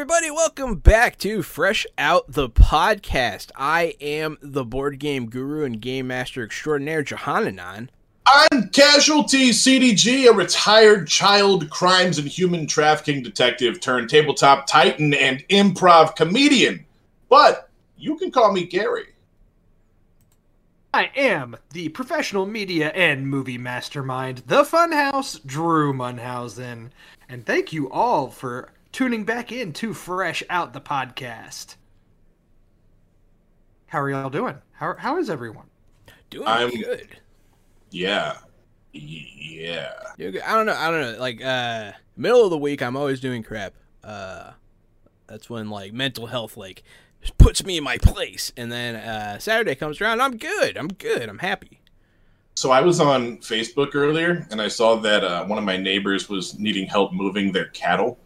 everybody. Welcome back to Fresh Out the Podcast. I am the board game guru and game master extraordinaire, Johananon. I'm Casualty CDG, a retired child crimes and human trafficking detective turned tabletop titan and improv comedian. But you can call me Gary. I am the professional media and movie mastermind, the Funhouse, Drew Munhausen. And thank you all for tuning back in to Fresh Out the Podcast. How are y'all doing? How, how is everyone? Doing I'm- good. Yeah. Yeah. Doing good. I don't know. I don't know. Like uh, middle of the week, I'm always doing crap. Uh, that's when like mental health like puts me in my place, and then uh, Saturday comes around, I'm good. I'm good. I'm happy. So I was on Facebook earlier and I saw that uh, one of my neighbors was needing help moving their cattle.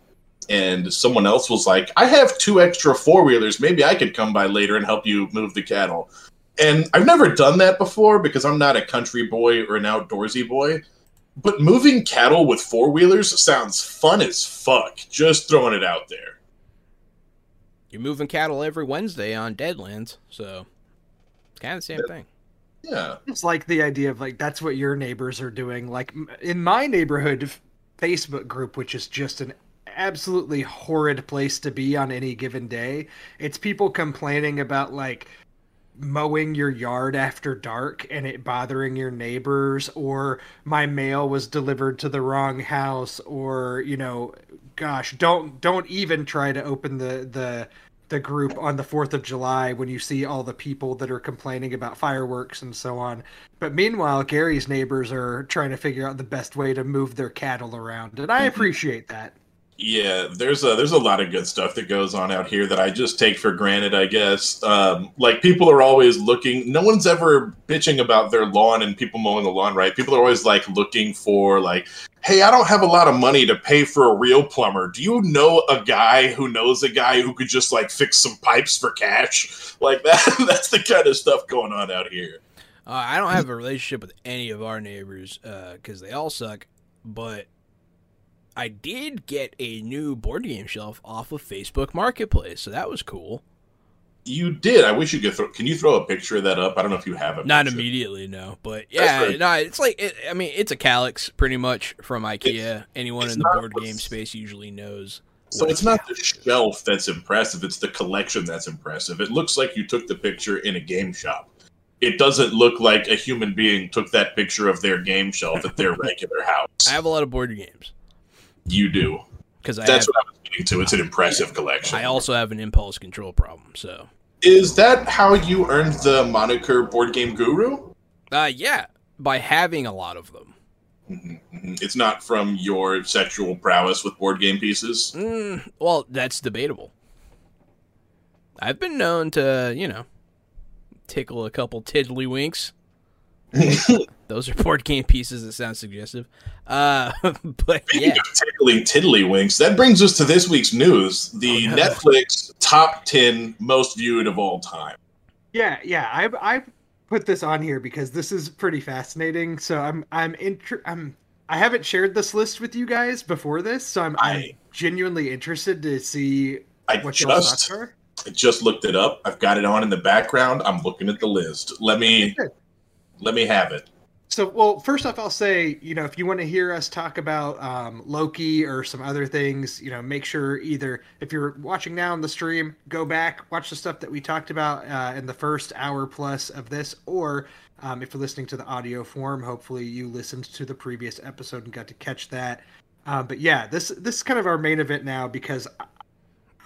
And someone else was like, I have two extra four wheelers. Maybe I could come by later and help you move the cattle. And I've never done that before because I'm not a country boy or an outdoorsy boy. But moving cattle with four wheelers sounds fun as fuck. Just throwing it out there. You're moving cattle every Wednesday on Deadlands, so it's kind of the same thing. Yeah. It's like the idea of like that's what your neighbors are doing. Like in my neighborhood Facebook group, which is just an absolutely horrid place to be on any given day. It's people complaining about like mowing your yard after dark and it bothering your neighbors or my mail was delivered to the wrong house or you know gosh don't don't even try to open the the the group on the 4th of July when you see all the people that are complaining about fireworks and so on. But meanwhile, Gary's neighbors are trying to figure out the best way to move their cattle around. And I mm-hmm. appreciate that. Yeah, there's a there's a lot of good stuff that goes on out here that I just take for granted. I guess um, like people are always looking. No one's ever bitching about their lawn and people mowing the lawn, right? People are always like looking for like, hey, I don't have a lot of money to pay for a real plumber. Do you know a guy who knows a guy who could just like fix some pipes for cash? Like that. That's the kind of stuff going on out here. Uh, I don't have a relationship with any of our neighbors because they all suck, but I did get a new board game shelf off of Facebook Marketplace, so that was cool. You did. I wish you could throw. Can you throw a picture of that up? I don't know if you have it. Not immediately, no, but yeah, no, it's like it, I mean, it's a Kallax pretty much from IKEA. It's- Anyone it's in the board game space usually knows. So it's not the shelf that's impressive, it's the collection that's impressive. It looks like you took the picture in a game shop. It doesn't look like a human being took that picture of their game shelf at their regular house. I have a lot of board games You do. because That's have, what I was getting to. It's an impressive collection. I also have an impulse control problem. So, Is that how you earned the moniker Board Game Guru? uh, yeah, by having a lot of them. Mhm, mhm. It's not from your sexual prowess with board game pieces. Mm, well, that's debatable. I've been known to, you know, tickle a couple tiddlywinks. Those are board game pieces that sound suggestive. Uh, but Speaking yeah, of tickling tiddlywinks, that brings us to this week's news: the Oh, no. Netflix top ten most viewed of all time. Yeah, yeah. I I put this on here because this is pretty fascinating. So I'm I'm inter- I'm I haven't shared this list with you guys before this, so I'm, I'm genuinely interested to see I what your thoughts just are. I just looked it up. I've got it on in the background. I'm looking at the list. Let me Good. Let me have it. So, well, first off, I'll say, you know, if you want to hear us talk about um, Loki or some other things, you know, make sure either if you're watching now on the stream, go back, watch the stuff that we talked about uh, in the first hour plus of this, or um, if you're listening to the audio form, hopefully you listened to the previous episode and got to catch that. Uh, but yeah, this this is kind of our main event now because I,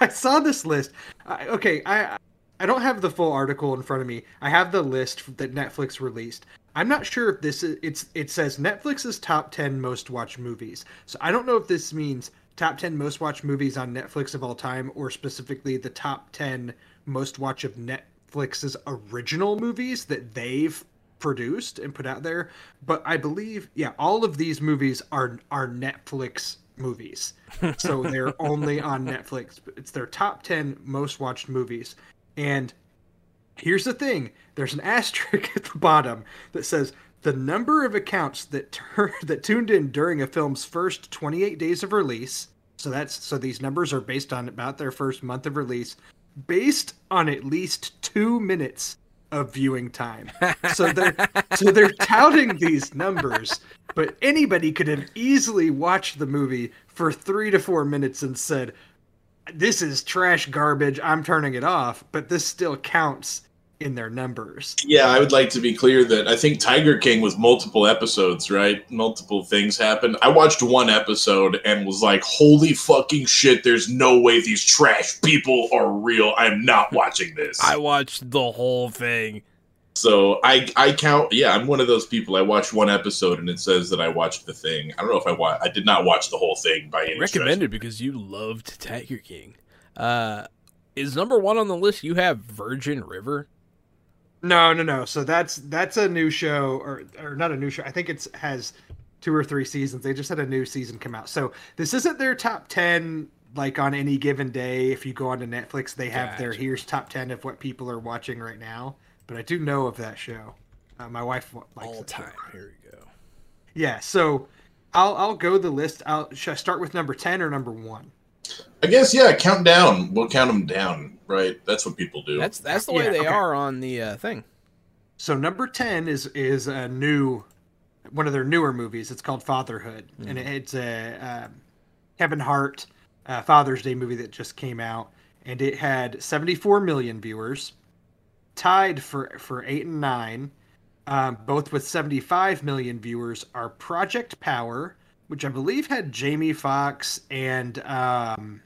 I saw this list. I, okay, I I don't have the full article in front of me. I have the list that Netflix released. I'm not sure if this is it's it says Netflix's top 10 most watched movies. So I don't know if this means top 10 most watched movies on Netflix of all time or specifically the top 10 most watched of Netflix's original movies that they've produced and put out there, but I believe yeah, all of these movies are are Netflix movies. So they're only on Netflix. It's their top 10 most watched movies. And here's the thing there's an asterisk at the bottom that says the number of accounts that tur- that tuned in during a film's first 28 days of release So that's so these numbers are based on about their first month of release, based on at least two minutes of viewing time. So they're so they're touting these numbers, but anybody could have easily watched the movie for three to four minutes and said, "This is trash garbage. I'm turning it off." But this still counts in their numbers. Yeah, I would like to be clear that I think Tiger King was multiple episodes, right? Multiple things happened. I watched one episode and was like, holy fucking shit, there's no way these trash people are real. I'm not watching this. I watched the whole thing. So I I count yeah, I'm one of those people. I watched one episode and it says that I watched the thing. I don't know if I wa- I did not watch the whole thing by any Recommended because you loved Tiger King. Uh is number one on the list you have Virgin River? No, no, no. So that's that's a new show, or or not a new show. I think it's has two or three seasons. They just had a new season come out. So this isn't their top ten like on any given day. If you go onto Netflix, they have Gotcha. their here's top ten of what people are watching right now. But I do know of that show. Uh, my wife likes All it, so- time. Here we go. Yeah. So I'll I'll go the list. I'll should I start with number ten or number one? I guess yeah, count down. We'll count them down, right? That's what people do. That's that's the way Yeah, they okay. are on the uh, thing. So number ten is is a new one of their newer movies. It's called Fatherhood, and it's a um, Kevin Hart uh, Father's Day movie that just came out, and it had 74 million viewers, tied for for eight and nine, um, both with 75 million viewers. Are Project Power, which I believe had Jamie Foxx and um,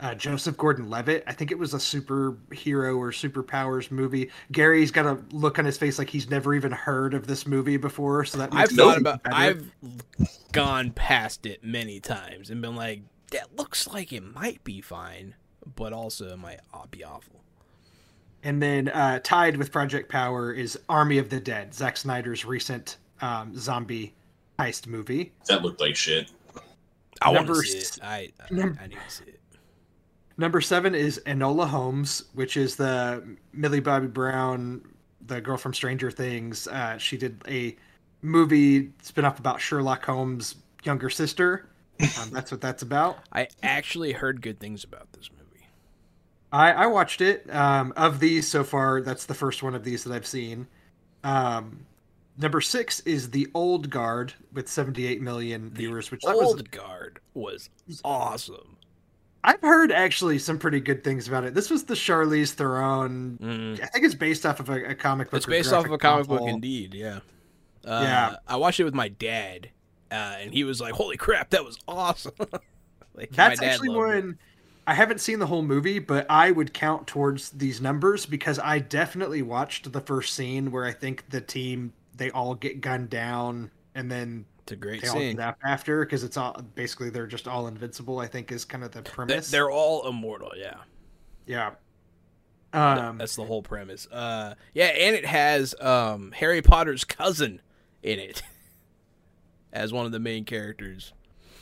uh, Joseph Gordon-Levitt. I think it was a superhero or superpowers movie. Gary's got a look on his face like he's never even heard of this movie before. So that I've thought about better. I've gone past it many times and been like, that looks like it might be fine, but also it might be awful. And then uh, tied with Project Power is Army of the Dead, Zack Snyder's recent um, zombie heist movie. that looked like shit. I want to Number see it. I I, num- I need to see it. Number seven is Enola Holmes, which is the Millie Bobby Brown, the girl from Stranger Things. Uh, she did a movie spin-off about Sherlock Holmes' younger sister. Um, that's what that's about. I actually heard good things about this movie. I, I watched it. Um, of these so far, that's the first one of these that I've seen. Um, number six is The Old Guard with 78 million viewers, which that was Old Guard was awesome. I've heard actually some pretty good things about it. This was the Charlize Theron. Mm. I think it's based off of a, a comic book. It's based off of a comic book, indeed. Yeah. Uh, Yeah. I watched it with my dad, uh, and he was like, "Holy crap, that was awesome!" like, That's actually loved it. I haven't seen the whole movie, but I would count towards these numbers because I definitely watched the first scene where I think the team they all get gunned down and then It's a great scene. after because it's all basically they're just all invincible. I think is kind of the premise. They're all immortal. Yeah. yeah. Um, That's the whole premise. Uh, yeah, and it has um, Harry Potter's cousin in it as one of the main characters.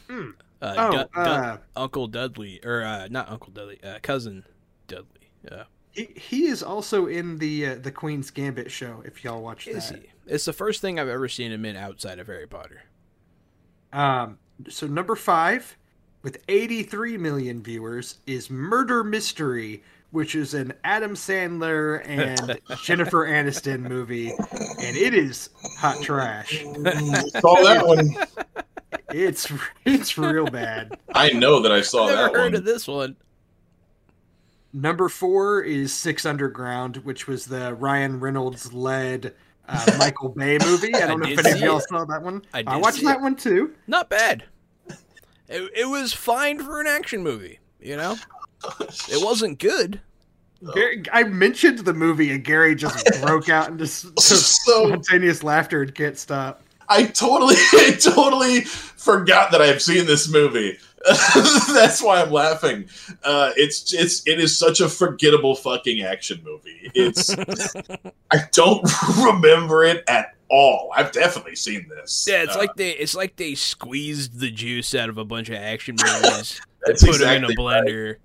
Hmm. Uh, oh, Du- Du- uh, Uncle Dudley, or uh, not Uncle Dudley, uh, cousin Dudley. Yeah, he, he is also in the uh, the Queen's Gambit show. If y'all watch is that. he? It's the first thing I've ever seen him in outside of Harry Potter. Um, so number five, with 83 million viewers, is Murder Mystery, which is an Adam Sandler and Jennifer Aniston movie, and it is hot trash. Saw that one. It's it's real bad. I know that I saw Never that heard one. of this one. Number four is Six Underground, which was the Ryan Reynolds led uh, Michael Bay movie. I don't know if did any of y'all it. saw that one. I I, watched that it. one too. Not bad. It, it was fine for an action movie. You know, it wasn't good. Gary, I mentioned the movie, and Gary just broke out into So- spontaneous laughter and can't stop. I totally, I totally forgot that I have seen this movie. That's why I'm laughing. Uh, it's it's it is such a forgettable fucking action movie. It's I don't remember it at all. I've definitely seen this. Yeah, it's Uh, like they it's like they squeezed the juice out of a bunch of action movies, that's put them in a exactly right. blender.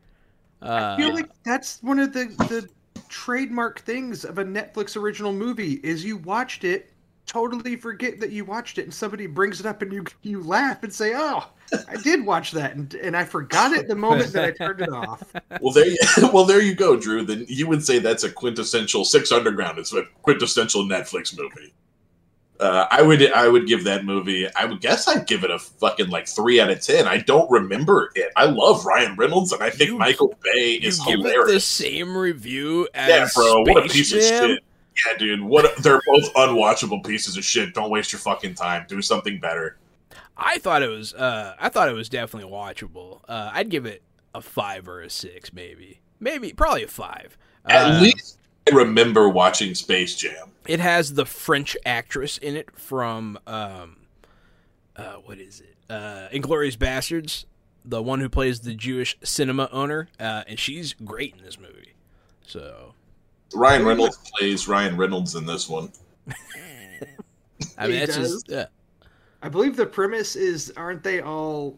Uh, I feel like that's one of the the trademark things of a Netflix original movie is you watched it totally forget that you watched it, and somebody brings it up, and you you laugh and say, "Oh, I did watch that," and and I forgot it the moment that I turned it off. Well, there, you, well, there you go, Drew. Then you would say that's a quintessential Six Underground. It's a quintessential Netflix movie. Uh, I would, I would give that movie. I would guess I'd give it a fucking like three out of ten. I don't remember it. I love Ryan Reynolds, and I think You- Michael Bay You is give it the same review as Yeah, bro, what a Space piece Jam? of shit. Yeah, dude. What? They're both unwatchable pieces of shit. Don't waste your fucking time. Do something better. I thought it was. Uh, I thought it was definitely watchable. Uh, I'd give it a five or a six, maybe, maybe, probably a five. At Uh, least I remember watching Space Jam. it has the French actress in it from um, uh, what is it? Uh, Inglourious Basterds, the one who plays the Jewish cinema owner, uh, and she's great in this movie. So Ryan Reynolds plays Ryan Reynolds in this one. I mean, He that's does? just yeah. I believe the premise is, aren't they all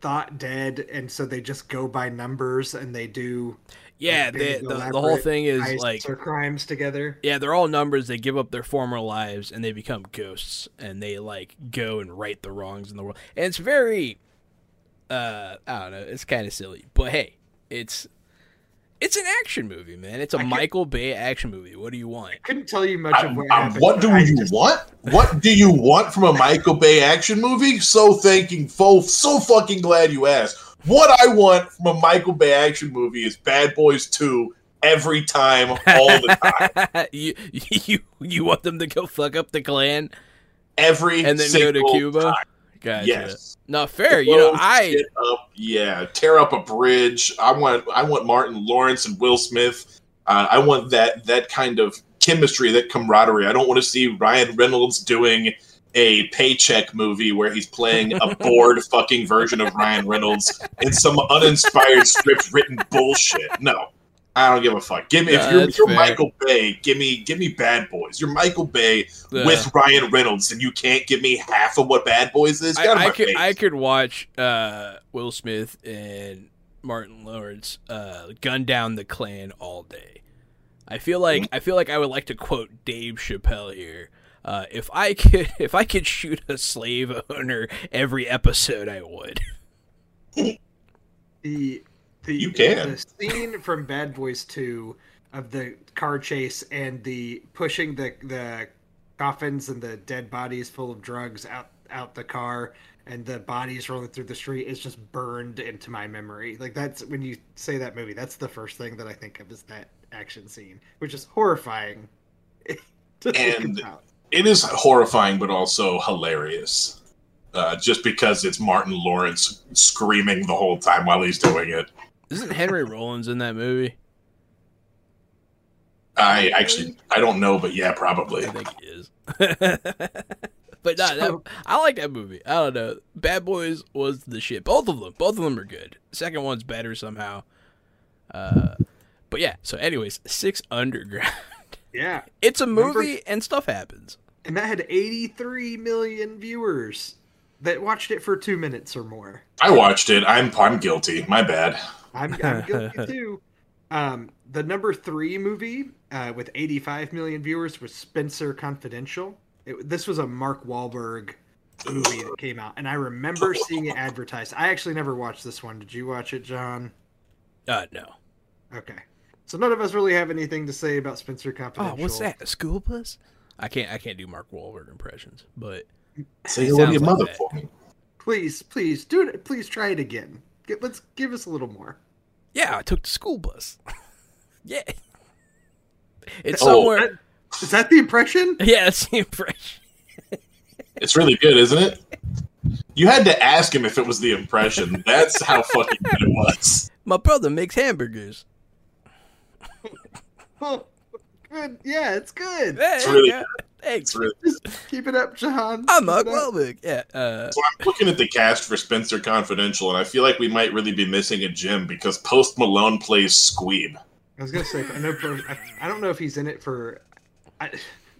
thought dead, and so they just go by numbers and they do Yeah, like, the, the, the whole thing is like or crimes together. Yeah, they're all numbers. They give up their former lives and they become ghosts, and they like go and right the wrongs in the world. And it's very, uh, I don't know. It's kind of silly, but hey, it's it's an action movie, man. It's a I can't- Michael Bay action movie. What do you want? I couldn't tell you much I- of what I- happened. what do you just- want? What do you want from a Michael Bay action movie? So thanking, fo- so fucking glad you asked. What I want from a Michael Bay action movie is Bad Boys Two every time, all the time, you you you want them to go fuck up the Klan every and then go to single Cuba? time. Gotcha. Yes. No, fair. You know, I up, yeah, tear up a bridge. I want, I want Martin Lawrence and Will Smith. Uh, I want that that kind of chemistry, that camaraderie. I don't want to see Ryan Reynolds doing a paycheck movie where he's playing a bored fucking version of Ryan Reynolds in some uninspired script written bullshit. No. I don't give a fuck. Give me No, if you're, that's you're. Michael Bay, give me give me Bad Boys. You're Michael Bay uh, with Ryan Reynolds, and you can't give me half of what Bad Boys is. I, Get out I could face. I could watch uh, Will Smith and Martin Lawrence uh, gun down the Klan all day. I feel like Mm-hmm. I feel like I would like to quote Dave Chappelle here. Uh, if I could if I could shoot a slave owner every episode, I would. The the You can. the scene from Bad Boys Two of the car chase and the pushing the the coffins and the dead bodies full of drugs out out the car and the bodies rolling through the street is just burned into my memory. Like that's when you say that movie, that's the first thing that I think of is that action scene, which is horrifying. to think And- it is horrifying, but also hilarious. Uh, just because it's Martin Lawrence screaming the whole time while he's doing it. Isn't Henry Rollins in that movie? I actually I don't know, but yeah, probably. I think he is. but no, that, I like that movie. I don't know. Bad Boys was the shit. Both of them. Both of them are good. Second one's better somehow. Uh, but yeah. So, anyways, Six Underground. Yeah, It's a Remember- movie and stuff happens. and that had 83 million viewers that watched it for two minutes or more. I watched it. I'm I'm guilty. My bad. I'm, I'm guilty too. Um, the number three movie uh, with 85 million viewers was Spencer Confidential. It, this was a Mark Wahlberg movie that came out, and I remember seeing it advertised. I actually never watched this one. Did you watch it, John? Uh, no. Okay. So none of us really have anything to say about Spencer Confidential. Oh, Confidential. what's that? A school bus? I can't. I can't do Mark Wahlberg impressions, but Say It hello to your like mother that. for me. Please, please do it. Please try it again. Get, let's give us a little more. yeah, I took the school bus. yeah, it's Oh, somewhere. Is that the impression? Yeah, that's the impression. It's really good, isn't it? You had to ask him if it was the impression. That's how fucking good it was. My brother makes hamburgers. Oh, good. Yeah, it's good. Hey, It's really yeah, Thanks. It's really keep it up, John. I'm Mark it. Wahlberg. Yeah. Uh, So I'm looking at the cast for Spencer Confidential, and I feel like we might really be missing a gem because Post Malone plays Squeeb. I was gonna say, I know. For, I, I don't know if he's in it for. I,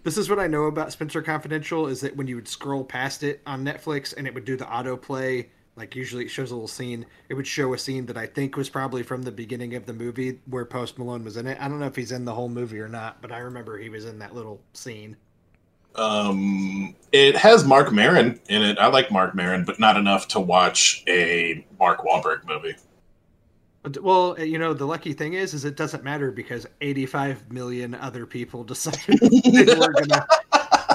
this is what I know about Spencer Confidential is that when you would scroll past it on Netflix and it would do the autoplay, like usually it shows a little scene, it would show a scene that I think was probably from the beginning of the movie where Post Malone was in it. I don't know if he's in the whole movie or not, but I remember he was in that little scene. Um, it has Marc Maron in it. I like Marc Maron, but not enough to watch a Mark Wahlberg movie. Well, you know, the lucky thing is, is it doesn't matter because 85 million other people decided they were gonna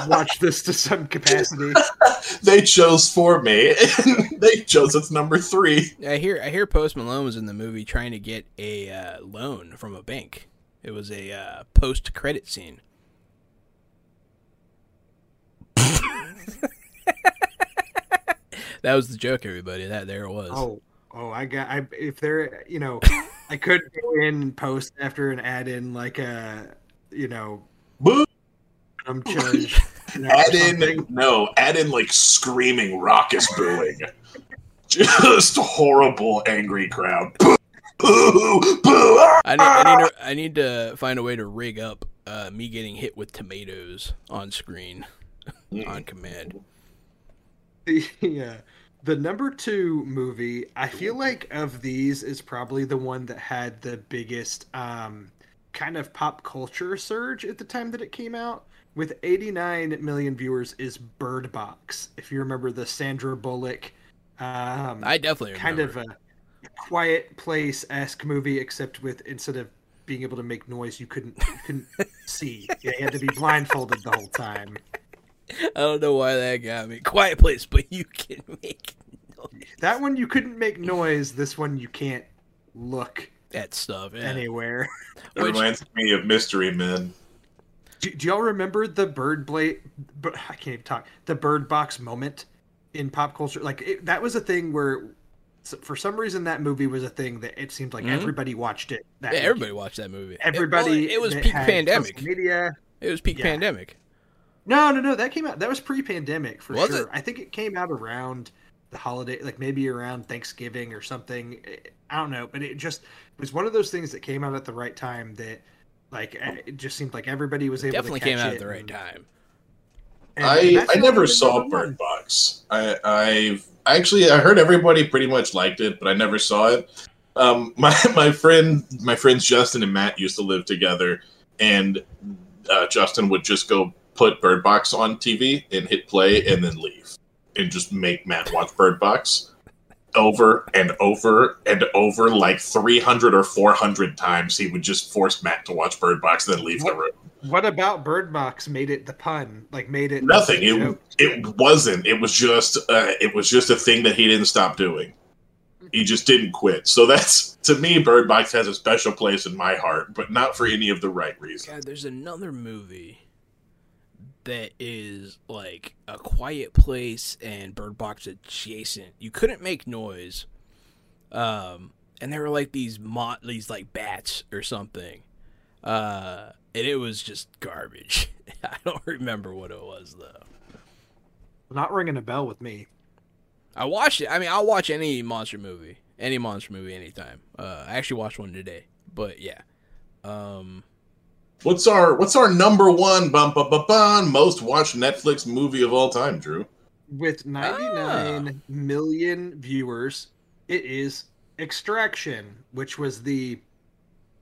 watch this to some capacity. They chose for me. they chose its number three. I hear I hear Post Malone was in the movie trying to get a uh, loan from a bank. It was a uh, post credit scene. that was the joke, everybody. That there it was. Oh, oh, I got. I if there, you know, I could go in and post after and add in like a, you know, Boo! um, charge. you Add in no, add in like screaming, raucous booing. Just horrible, angry crowd. Boo! Boo! Boo! ah! I need, I need to I need to find a way to rig up uh, me getting hit with tomatoes on screen on command. the yeah. The number two movie i feel like of these is probably the one that had the biggest um kind of pop culture surge at the time that it came out. With 89 million viewers is bird box if you remember the sandra bullock um I definitely kind of a quiet place-esque movie except with instead of being able to make noise you couldn't you couldn't see. You had to be blindfolded the whole time I don't know why that got me. Quiet place, but you can make That one you couldn't make noise. This one you can't look at stuff. Yeah. anywhere. It Which- reminds me of Mystery Men. Do, do y'all remember the bird blade? I can't even talk. The bird box moment in pop culture, like it, that was a thing where, s- for some reason, that movie was a thing that it seemed like Mhm. everybody watched it. That Yeah, weekend. everybody watched that movie. It- well, Everybody. It, was peak pandemic. Media. It was peak Yeah. pandemic. No, no, no. That came out. That was pre-pandemic for Was sure. it? I think it came out around the holiday, like maybe around Thanksgiving or something. I don't know, but it just it was one of those things that came out at the right time. That like eh, it just seemed like everybody was able Definitely to came catch out it at the right and- time. and I I never saw number one. Bird Box. I I've actually I heard everybody pretty much liked it, but I never saw it. Um, my my friend my friends Justin and Matt used to live together, and uh, Justin would just go put Bird Box on TV and hit play and then leave, and just make Matt watch Bird Box over and over and over like 300 or 400 times he would just force matt to watch bird box and then leave the room What about Bird Box made it the pun? Like made it Nothing. It joke? it wasn't. It was just uh, it was just a thing that he didn't stop doing. He just didn't quit. So that's to me, Bird Box has a special place in my heart, but not for any of the right reasons. God, there's another movie that is like a quiet place and Bird Box adjacent. You couldn't make noise. Um and there were like these mo- these like bats or something. Uh and it was just garbage. I don't remember what it was though. Not ringing a bell with me. I watched it. I mean, I'll watch any monster movie, any monster movie anytime. Uh I actually watched one today. But yeah. Um What's our what's our number one bum bum bum bum most watched Netflix movie of all time, Drew? With ninety-nine Ah. million viewers, it is Extraction, which was the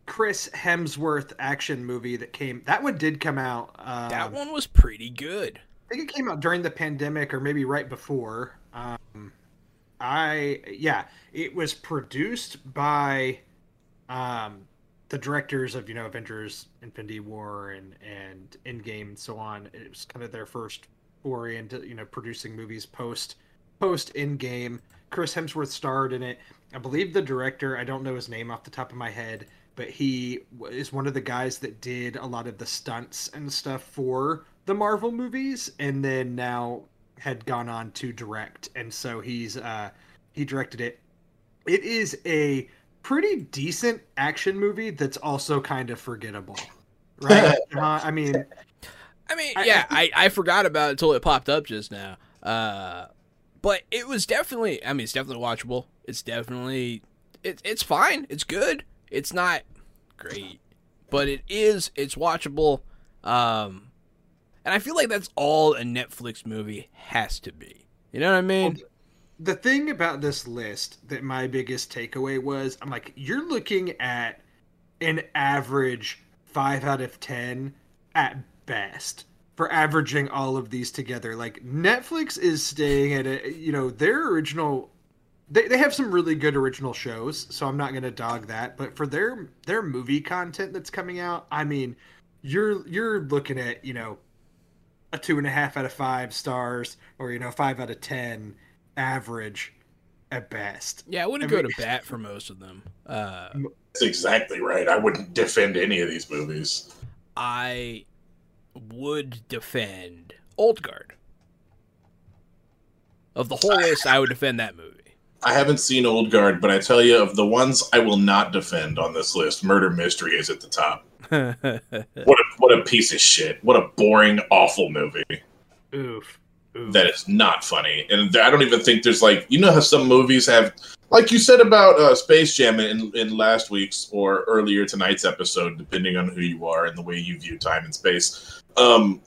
Chris Hemsworth action movie that came. That one did come out. Um, that one was pretty good. I think it came out during the pandemic or maybe right before. Um, I yeah, it was produced by um, the directors of you know Avengers, Infinity War, and and Endgame, and so on. It was kind of their first foray into you know producing movies post post Endgame. Chris Hemsworth starred in it. I believe the director. I don't know his name off the top of my head, but he is one of the guys that did a lot of the stunts and stuff for the Marvel movies, and then now had gone on to direct, and so he's uh, he directed it. It is a pretty decent action movie that's also kind of forgettable, right? uh, I mean, I mean, yeah, I I, I, forgot about it until it popped up just now. Uh, but it was definitely. I mean, it's definitely watchable. It's definitely. It, it's fine. It's good. It's not great, but it is. It's watchable. Um, and I feel like that's all a Netflix movie has to be. You know what I mean? The thing about this list that my biggest takeaway was I'm like, you're looking at an average five out of ten at best for averaging all of these together. Like Netflix is staying at a you know their original. They, they have some really good original shows, so I'm not gonna dog that. But for their their movie content that's coming out, I mean, you're you're looking at you know a two and a half out of five stars, or you know five out of ten average at best. Yeah, I wouldn't I go mean- to bat for most of them. Uh, That's exactly right. I wouldn't defend any of these movies. I would defend Old Guard. Of the whole list, I would defend that movie. I haven't seen Old Guard, but I tell you, of the ones I will not defend on this list, Murder Mystery is at the top. What a what a piece of shit! What a boring, awful movie. Oof. That is not funny, and I don't even think there's like you know how some movies have, like you said about uh, Space Jam in in last week's or earlier tonight's episode, depending on who you are and the way you view time and space. Um,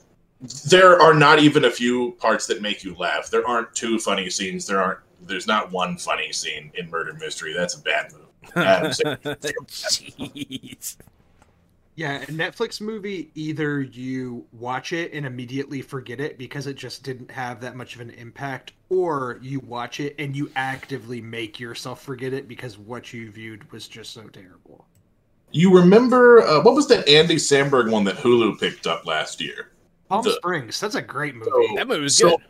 there are not even a few parts that make you laugh. There aren't two funny scenes. There aren't. There's not one funny scene in Murder Mystery. That's a bad Sandler. Jeez. Yeah, a Netflix movie, either you watch it and immediately forget it because it just didn't have that much of an impact, or you watch it and you actively make yourself forget it because what you viewed was just so terrible. You remember uh, what was that Andy Samberg one that Hulu picked up last year? Palm The- Springs, that's a great movie. That movie was So- good.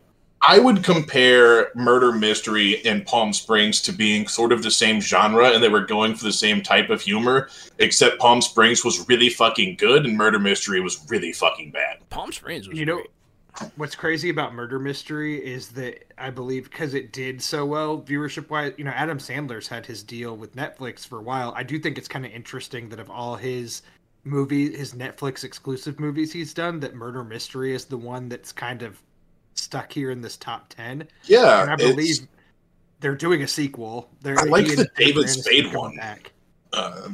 I would compare Murder Mystery and Palm Springs to being sort of the same genre, and they were going for the same type of humor, except Palm Springs was really fucking good, and Murder Mystery was really fucking bad. Palm Springs was You know, great. What's crazy about Murder Mystery is that I believe because it did so well viewership wise, you know, Adam Sandler's had his deal with Netflix for a while. I do think it's kind of interesting that of all his movie, his Netflix exclusive movies he's done, that Murder Mystery is the one that's kind of stuck here in this top ten. Yeah, and I believe they're doing a sequel. They're, I like the David Spade one. Back. uh,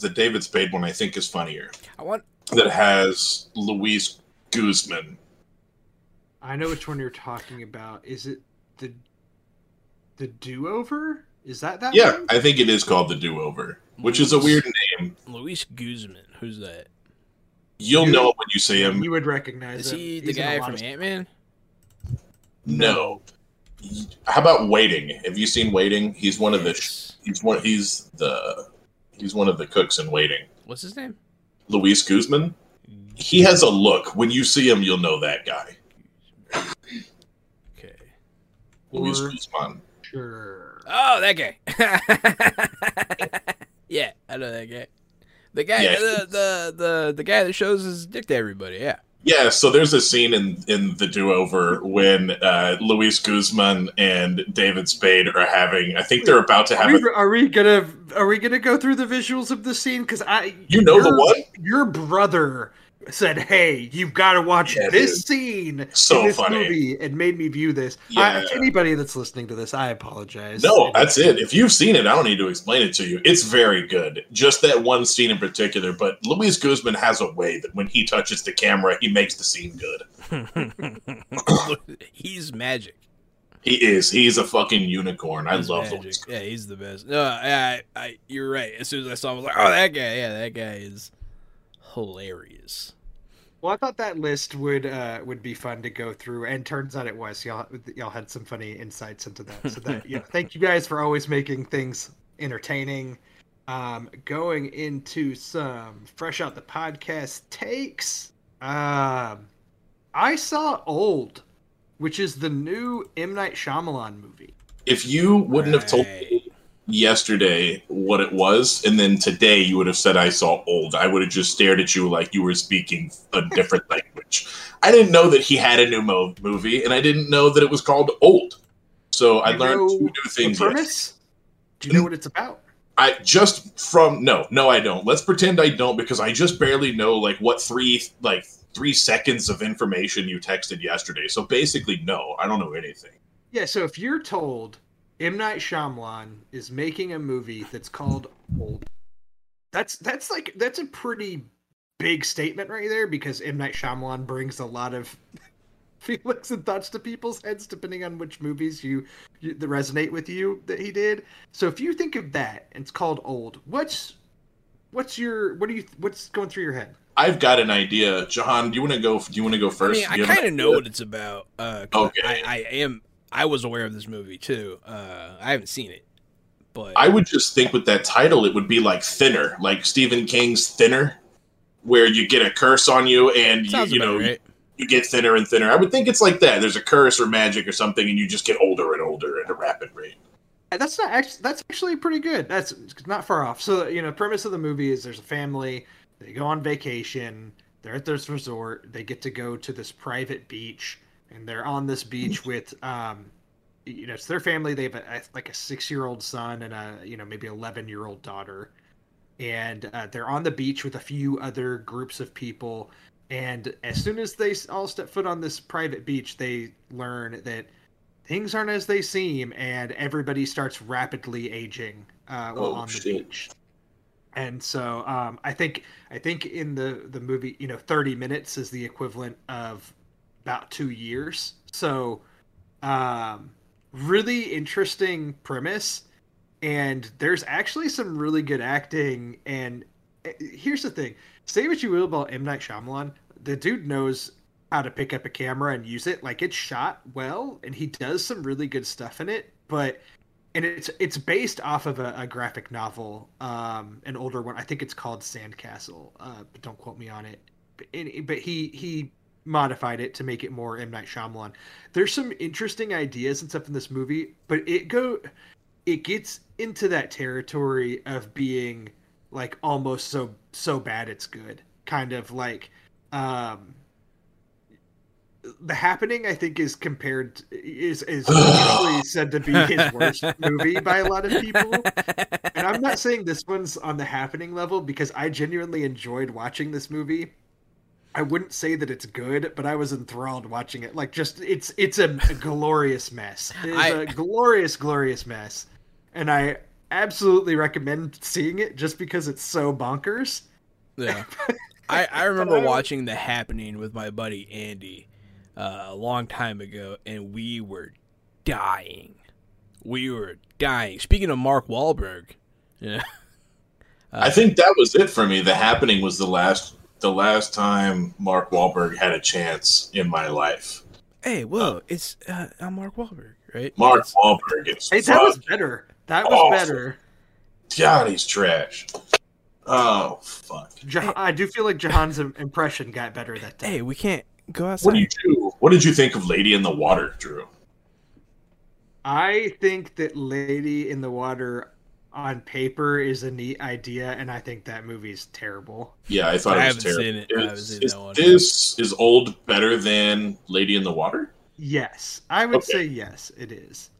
the David Spade one. I think is funnier. I want. That has Luis Guzman. I know which one you're talking about. Is it the the do over? Is that that? Yeah, one? I think it is called the Do Over, which is a weird name. Luis Guzman. Who's that? You'll You- know when you see him. You would recognize Is him. he the He's in guy from Ant Man? No. How about Waiting? Have you seen Waiting? He's one of the he's one he's the he's one of the cooks in Waiting. What's his name? Luis Guzman. He has a look. When you see him, you'll know that guy. Okay. Luis Or- Guzman. Sure. Oh, that guy. yeah, I know that guy. The guy, Yeah. the, the the the guy that shows his dick to everybody. Yeah. Yeah, so there's a scene in in the Do Over when uh, Luis Guzman and David Spade are having. I think they're about to Are have. we, A, are we gonna are we gonna go through the visuals of the scene? Because I you know the your- one? Your brother said, "Hey, you've got to watch Yeah, this dude. scene So in this funny. movie," and made me view this. Yeah. I, anybody that's listening to this, I apologize. No, that's it. If you've seen it, I don't need to explain it to you. It's very good. Just that one scene in particular. But Luis Guzman has a way that when he touches the camera, he makes the scene good. he's magic. He is. He's a fucking unicorn. I love magic. Luis. Yeah, he's the best. No, I, I, I, you're right. As soon as I saw him, I was like, oh, that guy. Yeah, that guy is hilarious. Well, I thought that list would uh, would be fun to go through, and turns out it was. Y'all y'all had some funny insights into that. So that yeah, thank you guys for always making things entertaining. Um, going into some fresh out the podcast takes. Um, I saw Old, which is the new M Night Shyamalan movie. If you wouldn't have told me yesterday what it was, and then today you would have said I saw old, I would have just stared at you like you were speaking a different language. I didn't know that he had a new mo- movie, and I didn't know that it was called Old. So I learned two new things. yesterday. premise? Do you know what it's about? I just from no, no, I don't. Let's pretend I don't because I just barely know like what three like three seconds of information you texted yesterday. So basically, no, I don't know anything. Yeah, so if you're told M Night Shyamalan is making a movie that's called Old, that's that's like that's a pretty big statement right there because M Night Shyamalan brings a lot of feelings and thoughts to people's heads depending on which movies you, you that resonate with you that he did. So if you think of that and it's called Old, what's what's your what do you what's going through your head? I've got an idea. Jahan, do you want to go? Do you want to go I first? mean, I Do you have kind of know what it's about. Uh, 'cause Okay. I, I am. I was aware of this movie too. Uh, I haven't seen it, but I would just think with that title, it would be like Thinner, like Stephen King's Thinner, where you get a curse on you and you, you know right. you get thinner and thinner. I would think it's like that. There's a curse or magic or something, and you just get older and older at a rapid rate. That's not actually that's actually pretty good. That's not far off. So you know, premise of the movie is there's a family. They go on vacation. They're at this resort. They get to go to this private beach, and they're on this beach with um, you know, it's their family. They have a, a- like a six year old son and a you know maybe eleven year old daughter, and uh, they're on the beach with a few other groups of people. And as soon as they all step foot on this private beach, they learn that things aren't as they seem, and everybody starts rapidly aging uh, while Oh, on the shit. beach. And so um, I think I think in the the movie, you know, thirty minutes is the equivalent of about two years. So, um, really interesting premise, and there's actually some really good acting. And uh, here's the thing: say what you will about M Night Shyamalan, the dude knows how to pick up a camera and use it. Like it's shot well, and he does some really good stuff in it. But and it's it's based off of a, a graphic novel, um, an older one. I think it's called Sandcastle, uh, but don't quote me on it. But, but he he modified it to make it more M. Night Shyamalan. There's some interesting ideas and stuff in this movie, but it go it gets into that territory of being like almost so so bad it's good, kind of like um the happening i think is compared is is usually said to be his worst movie by a lot of people. And i'm not saying this one's on the happening level because i genuinely enjoyed watching this movie i wouldn't say that it's good but i was enthralled watching it like just it's it's a, a glorious mess it's I- a glorious glorious mess and i absolutely recommend seeing it just because it's so bonkers Yeah. I, I remember I watching The Happening with my buddy Andy uh, a long time ago, and we were dying. We were dying. Speaking of Mark Wahlberg, yeah. I think that was it for me. The happening was the last the last time Mark Wahlberg had a chance in my life. Hey, whoa, it's uh, I'm Mark Wahlberg, right? Mark It's- Wahlberg is hey that was better that was Awful. better God, he's trash. Oh fuck! Jah- I do feel like Jahan's impression got better that day. hey, we can't go outside. What do you do? What did you think of Lady in the Water, Drew? I think that Lady in the Water on paper is a neat idea, and I think that movie's terrible. Yeah, I thought I it was haven't terrible. seen it. I haven't seen is that one. this is old better than Lady in the Water? Yes, I would Okay. say yes, it is.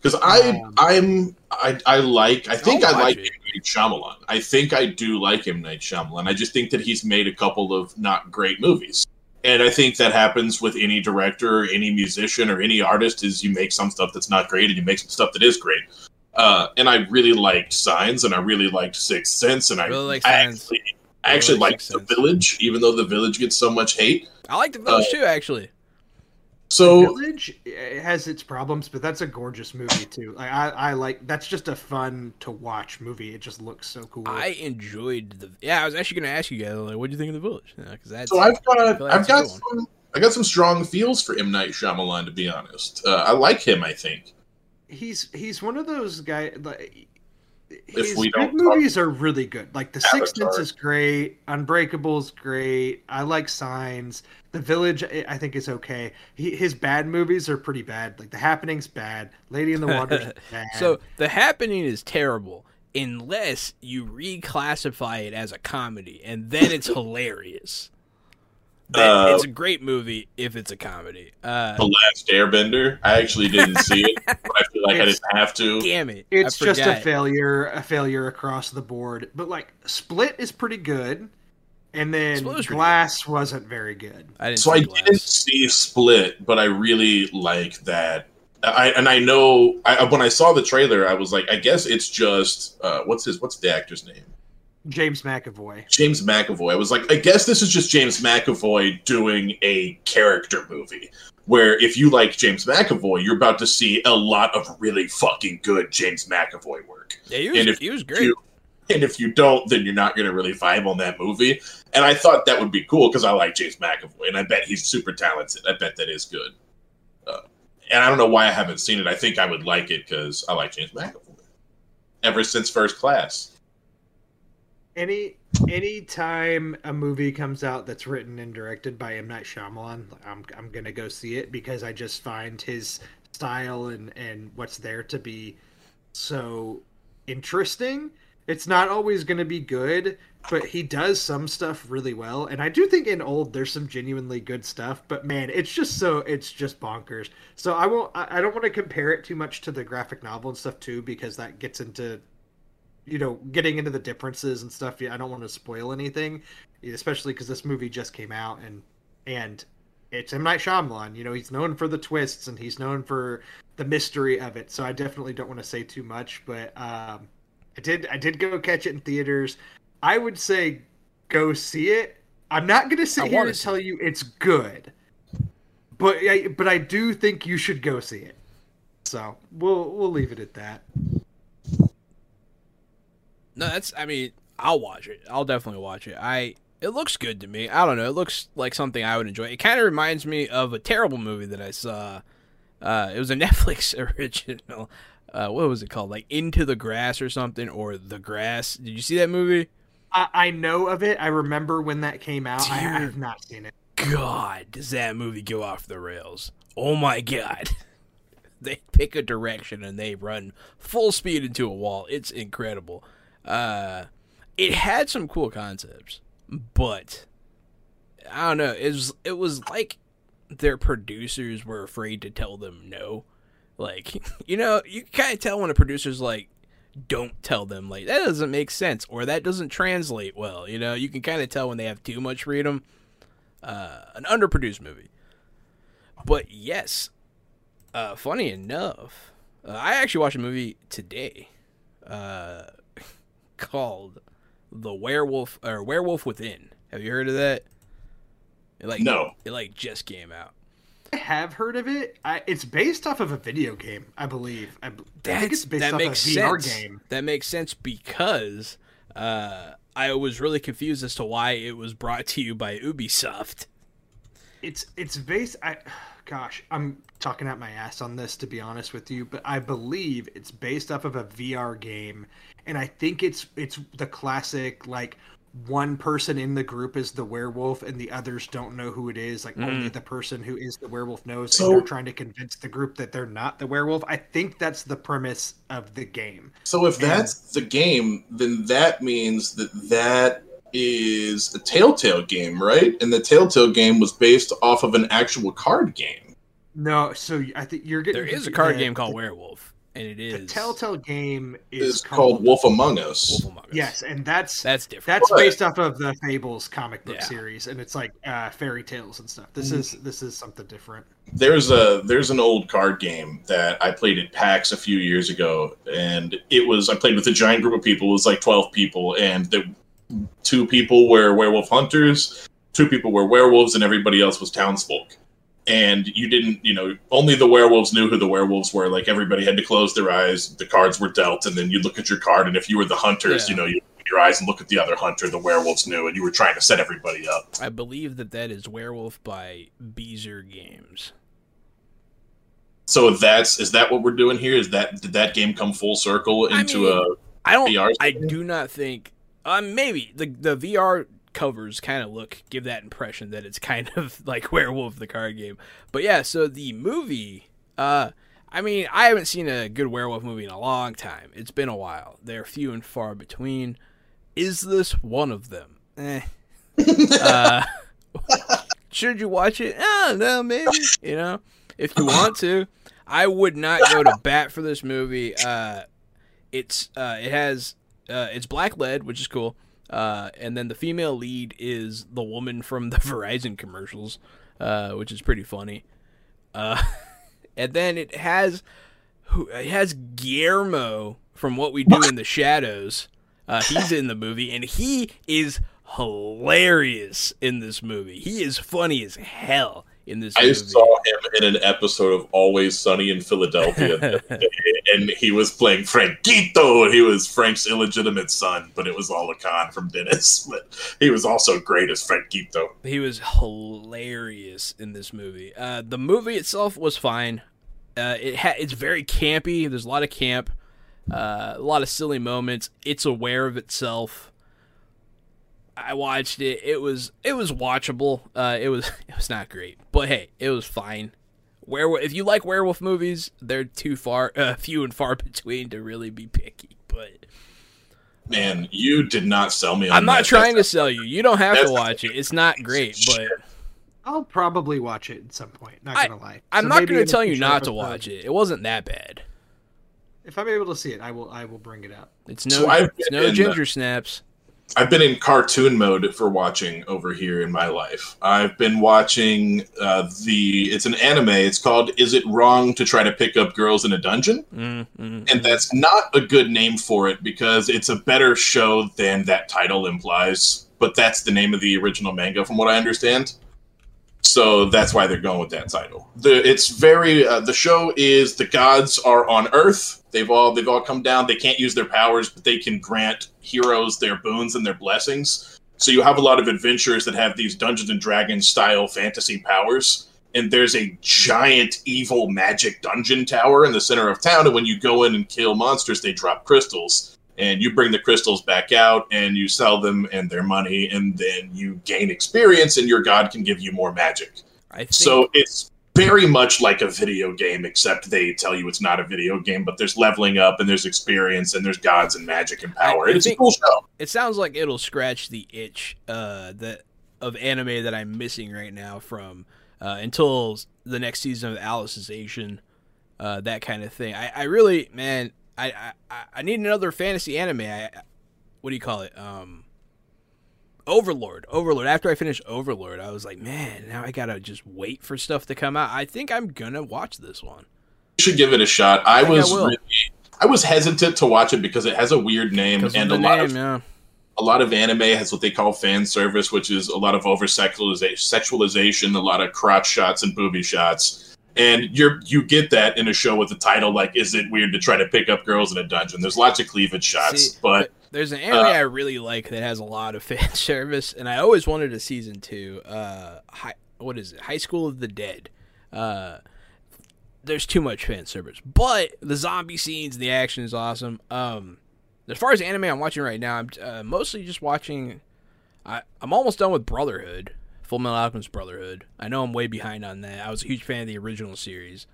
Because I Um, I'm I I like I think I'll like watch it. M. Night Shyamalan. I think I do like M Night Shyamalan. I just think that he's made a couple of not great movies. And I think that happens with any director or any musician or any artist is you make some stuff that's not great and you make some stuff that is great. Uh, and I really liked Signs and I really liked Sixth Sense and I, Really like I actually I actually like liked The Sense. Village, even though The Village gets so much hate. I like the village Uh, too, actually. So the Village it has its problems, but that's a gorgeous movie too. Like, I, I like that's just a fun to watch movie. It just looks so cool. I enjoyed the. Yeah, I was actually going to ask you guys, like, what do you think of the village? Because that's. So I've got feel like I've that's a got good one. some I got some strong feels for M Night Shyamalan to be honest. Uh, I like him. I think he's he's one of those guys. Like, his we good don't talk- movies are really good. Like The Sixth Sense is great. Unbreakable is great. I like Signs. The Village, I I think, is okay. He, his bad movies are pretty bad. Like The Happening's bad. Lady in the Water's bad. So the happening is terrible unless you reclassify it as a comedy, and then it's hilarious. Then Uh, it's a great movie if it's a comedy. Uh, The Last Airbender. I actually didn't see it, but I feel like I It's- didn't have to. damn it! it's just a failure, a failure across the board. But like Split is pretty good, and then Split was pretty Glass wasn't very good. I didn't. So see I Glass. didn't see Split, but I really like that. I and I know I, when I saw the trailer, I was like, I guess it's just uh, what's his what's the actor's name? James McAvoy. James McAvoy. I was like, I guess this is just James McAvoy doing a character movie. Where if you like James McAvoy, you're about to see a lot of really fucking good James McAvoy work. Yeah, he was, and if he was great. You- And if you don't, then you're not going to really vibe on that movie. And I thought that would be cool because I like James McAvoy, and I bet he's super talented. I bet that is good. Uh, and I don't know why I haven't seen it. I think I would like it because I like James McAvoy. Ever since First Class. Any any time a movie comes out that's written and directed by M Night Shyamalan, I'm I'm gonna go see it because I just find his style and and what's there to be so interesting. It's not always to be good, but he does some stuff really well. And I do think in old there's some genuinely good stuff, but man, it's just so it's just bonkers. So I won't I I don't want to compare it too much to the graphic novel and stuff too because that gets into you know getting into the differences and stuff. Yeah, I don't want to spoil anything, especially because this movie just came out and and it's M Night Shyamalan. You know, he's known for the twists and he's known for the mystery of it. So I definitely don't want to say too much, but um, I did I did go catch it in theaters. I would say go see it. I'm not going to sit I here and tell you it's good, but I, but I do think you should go see it. So we'll we'll leave it at that. No, that's. I mean, I'll watch it. I'll definitely watch it. I. It looks good to me. I don't know. It looks like something I would enjoy. It kind of reminds me of a terrible movie that I saw. Uh, it was a Netflix original. Uh, what was it called? Like Into the Grass or something, or The Grass. Did you see that movie? I, I know of it. I remember when that came out. I, I have not seen it. God, does that movie go off the rails? Oh my god. They pick a direction and they run full speed into a wall. It's incredible. Uh it had some cool concepts, but I don't know. It was it was like their producers were afraid to tell them no. Like, you know, you kind of tell when a producer's like don't tell them like that doesn't make sense or that doesn't translate well, you know? You can kind of tell when they have too much freedom uh, an underproduced movie. But yes, uh, funny enough, uh, I actually watched a movie today uh, called The Werewolf or Werewolf Within. Have you heard of that? It like No. it like just came out. I have heard of it. I, it's based off of a video game, I believe. I, b- I think it's based that off makes a VR sense. game. That makes sense because uh, I was really confused as to why it was brought to you by Ubisoft. It's it's based. I, gosh, I'm talking out my ass on this to be honest with you, but I believe it's based off of a VR game, and I think it's it's the classic like one person in the group is the werewolf and the others don't know who it is like only Mm. the person who is the werewolf knows So- and they're trying to convince the group that they're not the werewolf i think that's the premise of the game So if that's the game, then that means that that is a Telltale game, right? And the Telltale game was based off of an actual card game. no so i think you're getting There is a card the- game called the, Werewolf, and it is the telltale game is It's called Wolf Among Us. Wolf Among Us. yes and that's that's different. That's But- based off of the Fables comic book Yeah. series, and it's like uh, fairy tales and stuff. This Mhm. is this is something different. There's a there's an old card game that I played at PAX a few years ago, and it was I played with a giant group of people. It was like twelve people, and the two people were werewolf hunters, two people were werewolves, and everybody else was townsfolk. And you didn't, you know, only the werewolves knew who the werewolves were. Like everybody had to close their eyes. The cards were dealt, and then you'd look at your card, and if you were the hunters, Yeah. you know, you your eyes and look at the other hunter. The werewolves knew, and you were trying to set everybody up. I believe that that is Werewolf by Beezer Games. So that's is that what we're doing here? Is that did that game come full circle I into mean- I a don't. VR? I do not think. Um, maybe the the VR covers kind of look give that impression that it's kind of like Werewolf the card game. But yeah, so the movie. Uh, I mean, I haven't seen a good werewolf movie in a long time. It's been a while. They're few and far between. Is this one of them? Eh. uh, should you watch it? I don't know, maybe. You know, if you want to. I would not go to bat for this movie. Uh, it's uh, it has uh, it's black lead, which is cool. Uh, and then the female lead is the woman from the Verizon commercials, uh, which is pretty funny. Uh, and then it has it has Guillermo from What We Do in the Shadows. Uh, he's in the movie, and he is hilarious in this movie. He is funny as hell in this I movie. saw him in an episode of Always Sunny in Philadelphia, the other day, and he was playing Frankito, and he was Frank's illegitimate son, but it was all a con from Dennis. But he was also great as Frankito. He was hilarious in this movie. Uh, the movie itself was fine. Uh, it ha- it's very campy. There's a lot of camp, uh, a lot of silly moments. It's aware of itself. I watched it. It was it was watchable. Uh, it was it was not great, but hey, it was fine. Werewolf. If you like werewolf movies, they're too far, uh, few and far between to really be picky. But Man, you did not sell me on it. I'm not that. trying to That's- sell you. You don't have to watch it. It's not great, but I'll probably watch it at some point. Not gonna lie. I'm So not gonna tell you not to watch it. It wasn't that bad. If I'm able to see it, I will. I will bring it up. It's no, So I've it's been no in, ginger snaps. I've been in cartoon mode for watching over here in my life. I've been watching uh, the. It's an anime. It's called "Is It Wrong to Try to Pick Up Girls in a Dungeon?" Mm, mm, And that's not a good name for it because it's a better show than that title implies. But that's the name of the original manga, from what I understand. So that's why they're going with that title. The it's very uh, the show is the gods are on Earth. They've all they've all come down. They can't use their powers, but they can grant heroes their boons and their blessings. So you have a lot of adventurers that have these Dungeons and Dragons style fantasy powers. And there's a giant evil magic dungeon tower in the center of town. And when you go in and kill monsters, they drop crystals. And you bring the crystals back out and you sell them and their money. And then you gain experience, and your god can give you more magic. I think So it's very much like a video game, except they tell you it's not a video game, but there's leveling up and there's experience and there's gods and magic and power. I- I it's a cool show. it sounds like it'll scratch the itch uh, that of anime that I'm missing right now from uh, until the next season of Alicization, uh, that kind of thing. I, I really, man, I, I I need another fantasy anime. I, what do you call it? Um, Overlord. Overlord. After I finished Overlord, I was like, man, now I gotta just wait for stuff to come out. I think I'm gonna watch this one. You should give it a shot. I, I was will. really, I was hesitant to watch it because it has a weird name and a lot name, of yeah. a lot of anime has what they call fan service, which is a lot of over sexualization, a lot of crotch shots and booby shots. And you're you get that in a show with a title like "Is it weird to try to pick up girls in a dungeon?" There's lots of cleavage shots, See, but There's an anime Uh, I really like that has a lot of fan service, and I always wanted a season two. Uh, high, what is it? High School of the Dead. Uh, there's too much fan service, but the zombie scenes, the action is awesome. Um, as far as anime I'm watching right now, I'm uh, mostly just watching. I, I'm almost done with Brotherhood, Full Metal Alchemist Brotherhood. I know I'm way behind on that. I was a huge fan of the original series.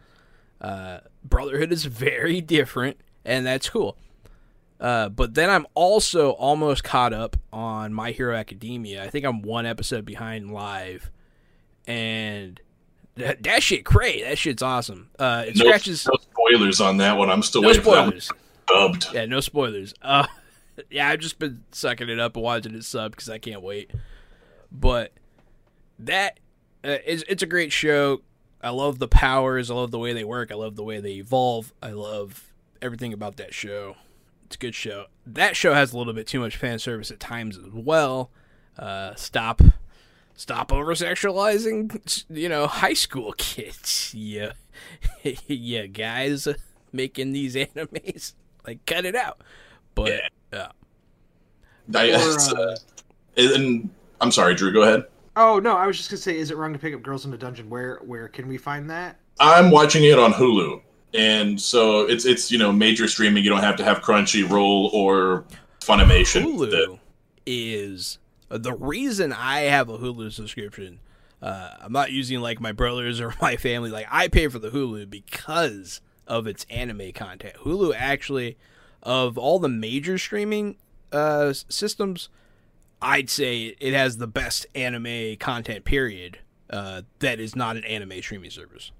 Uh, Brotherhood is very different, and that's cool. Uh, but then I'm also almost caught up on My Hero Academia. I think I'm one episode behind live, and that, that shit cray. That shit's awesome. Uh, it no, scratches no spoilers on that one. I'm still no waiting for that one spoilers. dubbed. Yeah, no spoilers. Uh, yeah, I've just been sucking it up and watching it sub because I can't wait. But that uh, is it's a great show. I love the powers. I love the way they work. I love the way they evolve. I love everything about that show. It's a good show. That show has a little bit too much fan service at times as well. Uh, stop, stop over sexualizing, you know, high school kids. Yeah, yeah, guys making these animes. Like, cut it out. But Yeah. yeah. I- Or, it's, uh, uh, and I'm sorry, Drew. Go ahead. Oh no, I was just gonna say, is it wrong to pick up girls in a dungeon? Where where can we find that? I'm watching it on Hulu, and so it's it's you know major streaming. You don't have to have Crunchyroll or Funimation. Hulu The- is the reason I have a Hulu subscription. Uh, I'm not using like my brothers or my family. Like I pay for the Hulu because of its anime content. Hulu actually, of all the major streaming uh, systems, I'd say it has the best anime content. Period. Uh, that is not an anime streaming service.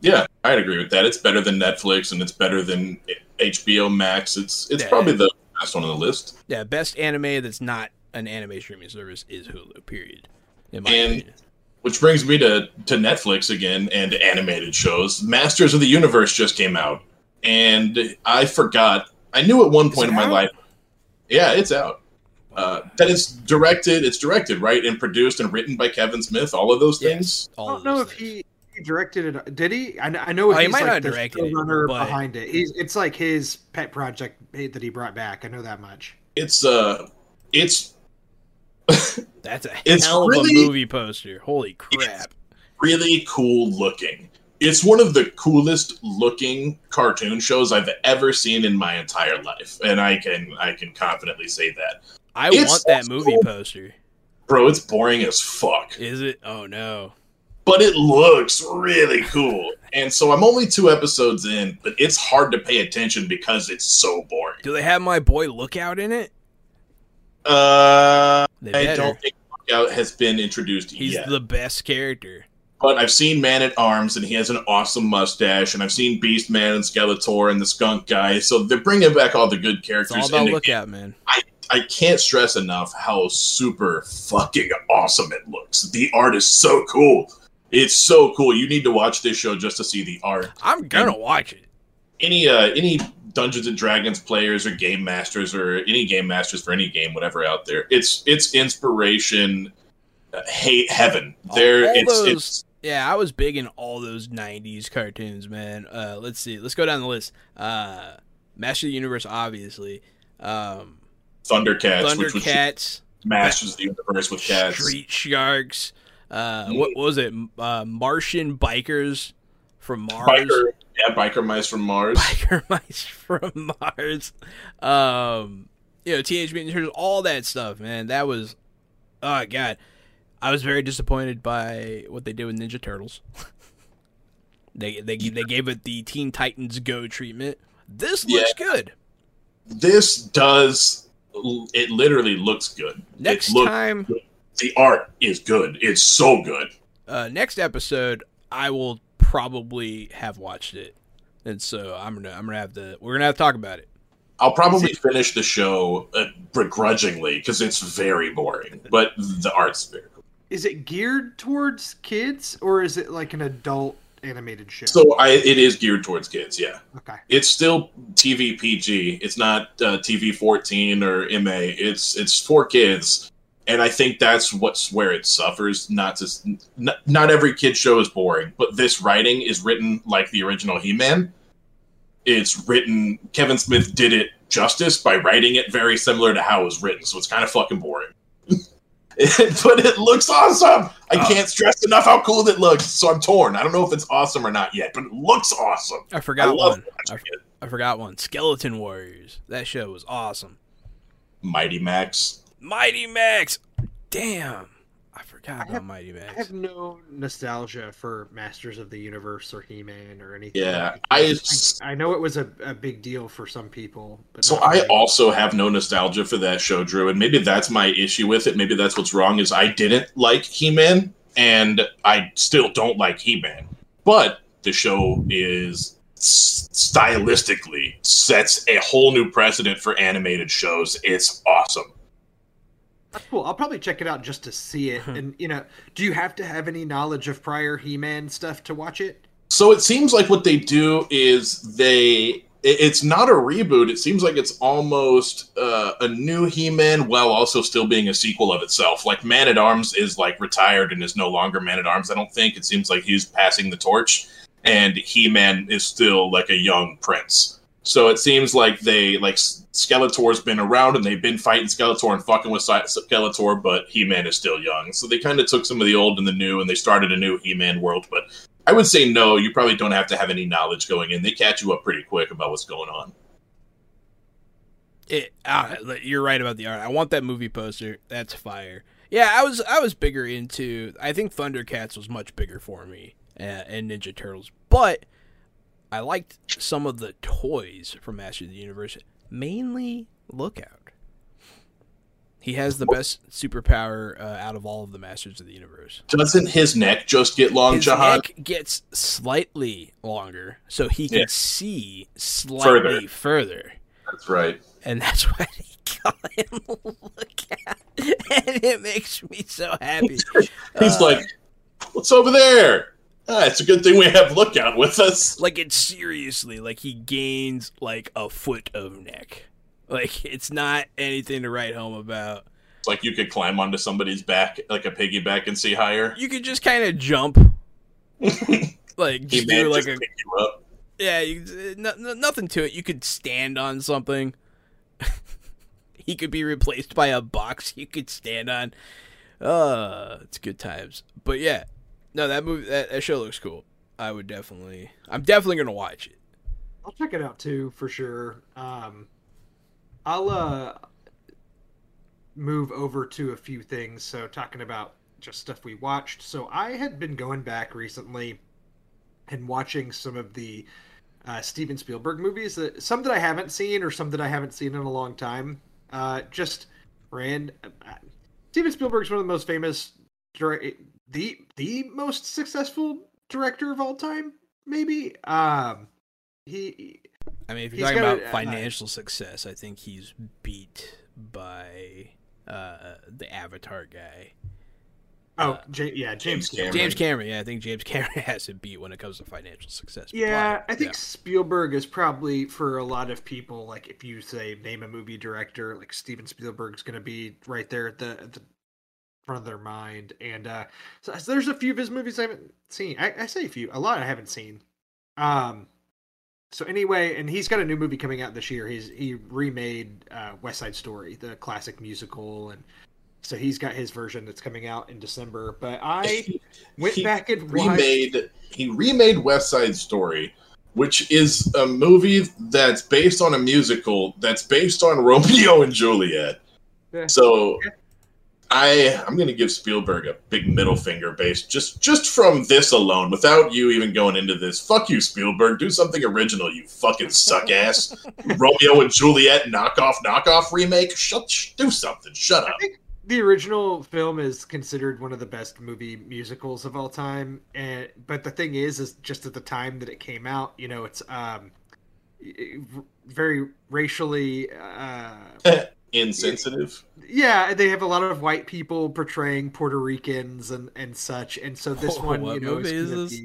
Yeah, I'd agree with that. It's better than Netflix, and it's better than HBO Max. It's it's Yeah. probably the best one on the list. Yeah, best anime that's not an anime streaming service is Hulu. Period. In my And- opinion. Which brings me to to Netflix again and animated shows. Masters of the Universe just came out, and I forgot. I knew at one point in my out? life. Yeah, it's out. Uh, that it's directed, it's directed right and produced and written by Kevin Smith. All of those things. I don't know if things. he, he directed it. Did he? I, I know Oh, he he's might like not the direct it, runner but- behind it. He's, it's like his pet project that he brought back. I know that much. It's uh, it's That's a It's hell of really- a movie poster. Holy crap! really cool looking. It's one of the coolest looking cartoon shows I've ever seen in my entire life, and I can I can confidently say that. I It's want that so- movie poster. Bro, it's boring as fuck. Is it? Oh no! But it looks really cool. And so I'm only two episodes in, but it's hard to pay attention because it's so boring. Do they have my boy Lookout in it? Uh, They I don't think Lookout has been introduced He's yet. the best character. but I've seen Man at Arms, and he has an awesome mustache, and I've seen Beast Man and Skeletor and the Skunk Guy. So they're bringing back all the good It's characters. all about Lookout, man. I I can't stress enough how super fucking awesome it looks. The art is so cool. It's so cool. You need to watch this show just to see the art. I'm gonna watch it. any uh any Dungeons and Dragons players or game masters or any game masters for any game, whatever out there, it's it's inspiration, uh, hate heaven. There, all it's, those- it's Yeah, I was big in all those '90s cartoons, man. Uh, let's see. Let's go down the list. Uh, Master of the Universe, obviously. Um, Thundercats, which was Thundercats, Masters of the Universe with cats. Street Sharks. Uh, what, what was it? Uh, Martian bikers from Mars. Biker, yeah, biker mice from Mars. Biker mice from Mars. Um, you know, Teenage Mutant Ninja Turtles, all that stuff, man. That was, oh god, I was very disappointed by what they did with Ninja Turtles. they they they gave it the Teen Titans Go treatment. This looks good. This does. It literally looks good. Next time, the art is good. It's so good. uh, next episode, I will probably have watched it, and so I'm gonna I'm gonna have to we're gonna have to talk about it. I'll probably finish the show uh, begrudgingly because it's very boring, but the art's very cool. Is it geared towards kids or is it like an adult animated show? So I, it is geared towards kids. Yeah, okay. it's still TV PG. It's not uh, TV 14 or MA. It's it's for kids, and I think that's what's where it suffers. Not just not, not every kid show is boring, but this writing is written like the original He Man. It's written. Kevin Smith did it justice by writing it very similar to how it was written, so it's kind of fucking boring. but it looks awesome. I Oh. can't stress enough how cool it looks. So I'm torn. I don't know if it's awesome or not yet, but it looks awesome. I forgot one. I, it. I forgot one. Skeleton Warriors. That show was awesome. Mighty Max. Mighty Max. Damn. I forgot I about have- Mighty Max. I have no nostalgia for Masters of the Universe or He-Man or anything. Yeah, like I- I, I know it was a, a big deal for some people, but So I me. also have no nostalgia for that show, Drew, and maybe that's my issue with it. Maybe that's what's wrong is I didn't like He-Man, and I still don't like He-Man. But the show is stylistically sets a whole new precedent for animated shows. It's awesome. That's cool. I'll probably check it out just to see it. and you know, do you have to have any knowledge of prior He-Man stuff to watch it? So it seems like what they do is they it's not a reboot. It seems like it's almost uh, a new He-Man while also still being a sequel of itself. Like Man at Arms is like retired and is no longer Man at Arms. I don't think it seems like he's passing the torch, and He-Man is still like a young prince. So it seems like they like Skeletor's been around and they've been fighting Skeletor and fucking with Skeletor, but He-Man is still young. So they kind of took some of the old and the new, and they started a new He-Man world. But I would say no. You probably don't have to have any knowledge going in. They catch you up pretty quick about what's going on. It, ah, you're right about the art. I want that movie poster. That's fire. Yeah, I was I was bigger into. I think Thundercats was much bigger for me, uh, and Ninja Turtles. But I liked some of the toys from Master of the Universe, mainly Lookout. He has the best superpower uh, out of all of the Masters of the Universe. Doesn't his neck just get long, His Jahan? neck gets slightly longer, so he can Yeah. see slightly further. That's right. and that's why they call him Lookout, and it makes me so happy. He's Uh, like, "What's over there?" Ah, it's a good thing we have Lookout with us. like it's seriously like he gains like a foot of neck. Like it's not anything to write home about. It's like you could climb onto somebody's back like a piggyback and see higher. You could just kind of jump, like just do like just a pick you up. yeah, you, no, no, nothing to it. You could stand on something. he could be replaced by a box you could stand on. Uh, it's good times. But yeah, no, that movie, that, that show looks cool. I would definitely, I'm definitely gonna watch it. I'll check it out too for sure. Um, I'll uh move over to a few things. So talking about just stuff we watched. So I had been going back recently and watching some of the uh, Steven Spielberg movies. That, some that I haven't seen, or some that I haven't seen in a long time. Uh, just ran. Uh, Steven Spielberg's one of the most famous, the the most successful director of all time, maybe. Um, he I mean, if He's you're talking about a- uh, financial success, I think he's beat by uh, the Avatar guy. Oh, Uh, J- yeah, James James Cameron. James Cameron, yeah, I think James Cameron has it beat when it comes to financial success. Yeah, But, I think Spielberg is probably for a lot of people. Like, if you say name a movie director, like Steven Spielberg's going to be right there at the, at the front of their mind. And uh, so, so there's a few of his movies I haven't seen. I, I say a few, a lot I haven't seen. Um, so anyway, and he's got a new movie coming out this year. He's he remade uh, West Side Story, the classic musical, and so he's got his version that's coming out in December. But I went He back and watched. remade he remade West Side Story, which is a movie that's based on a musical that's based on Romeo and Juliet. Yeah. So I I'm gonna give Spielberg a big middle finger based just just from this alone, without you even going into this. Fuck you, Spielberg. Do something original, you fucking suck ass. Romeo and Juliet knockoff knockoff remake. Shut sh- do something. Shut up. I think the original film is considered one of the best movie musicals of all time, and but the thing is, is just at the time that it came out, you know, it's um very racially. Uh, Insensitive. yeah, they have a lot of white people portraying Puerto Ricans and and such, and so this Oh, one, you know, is is this?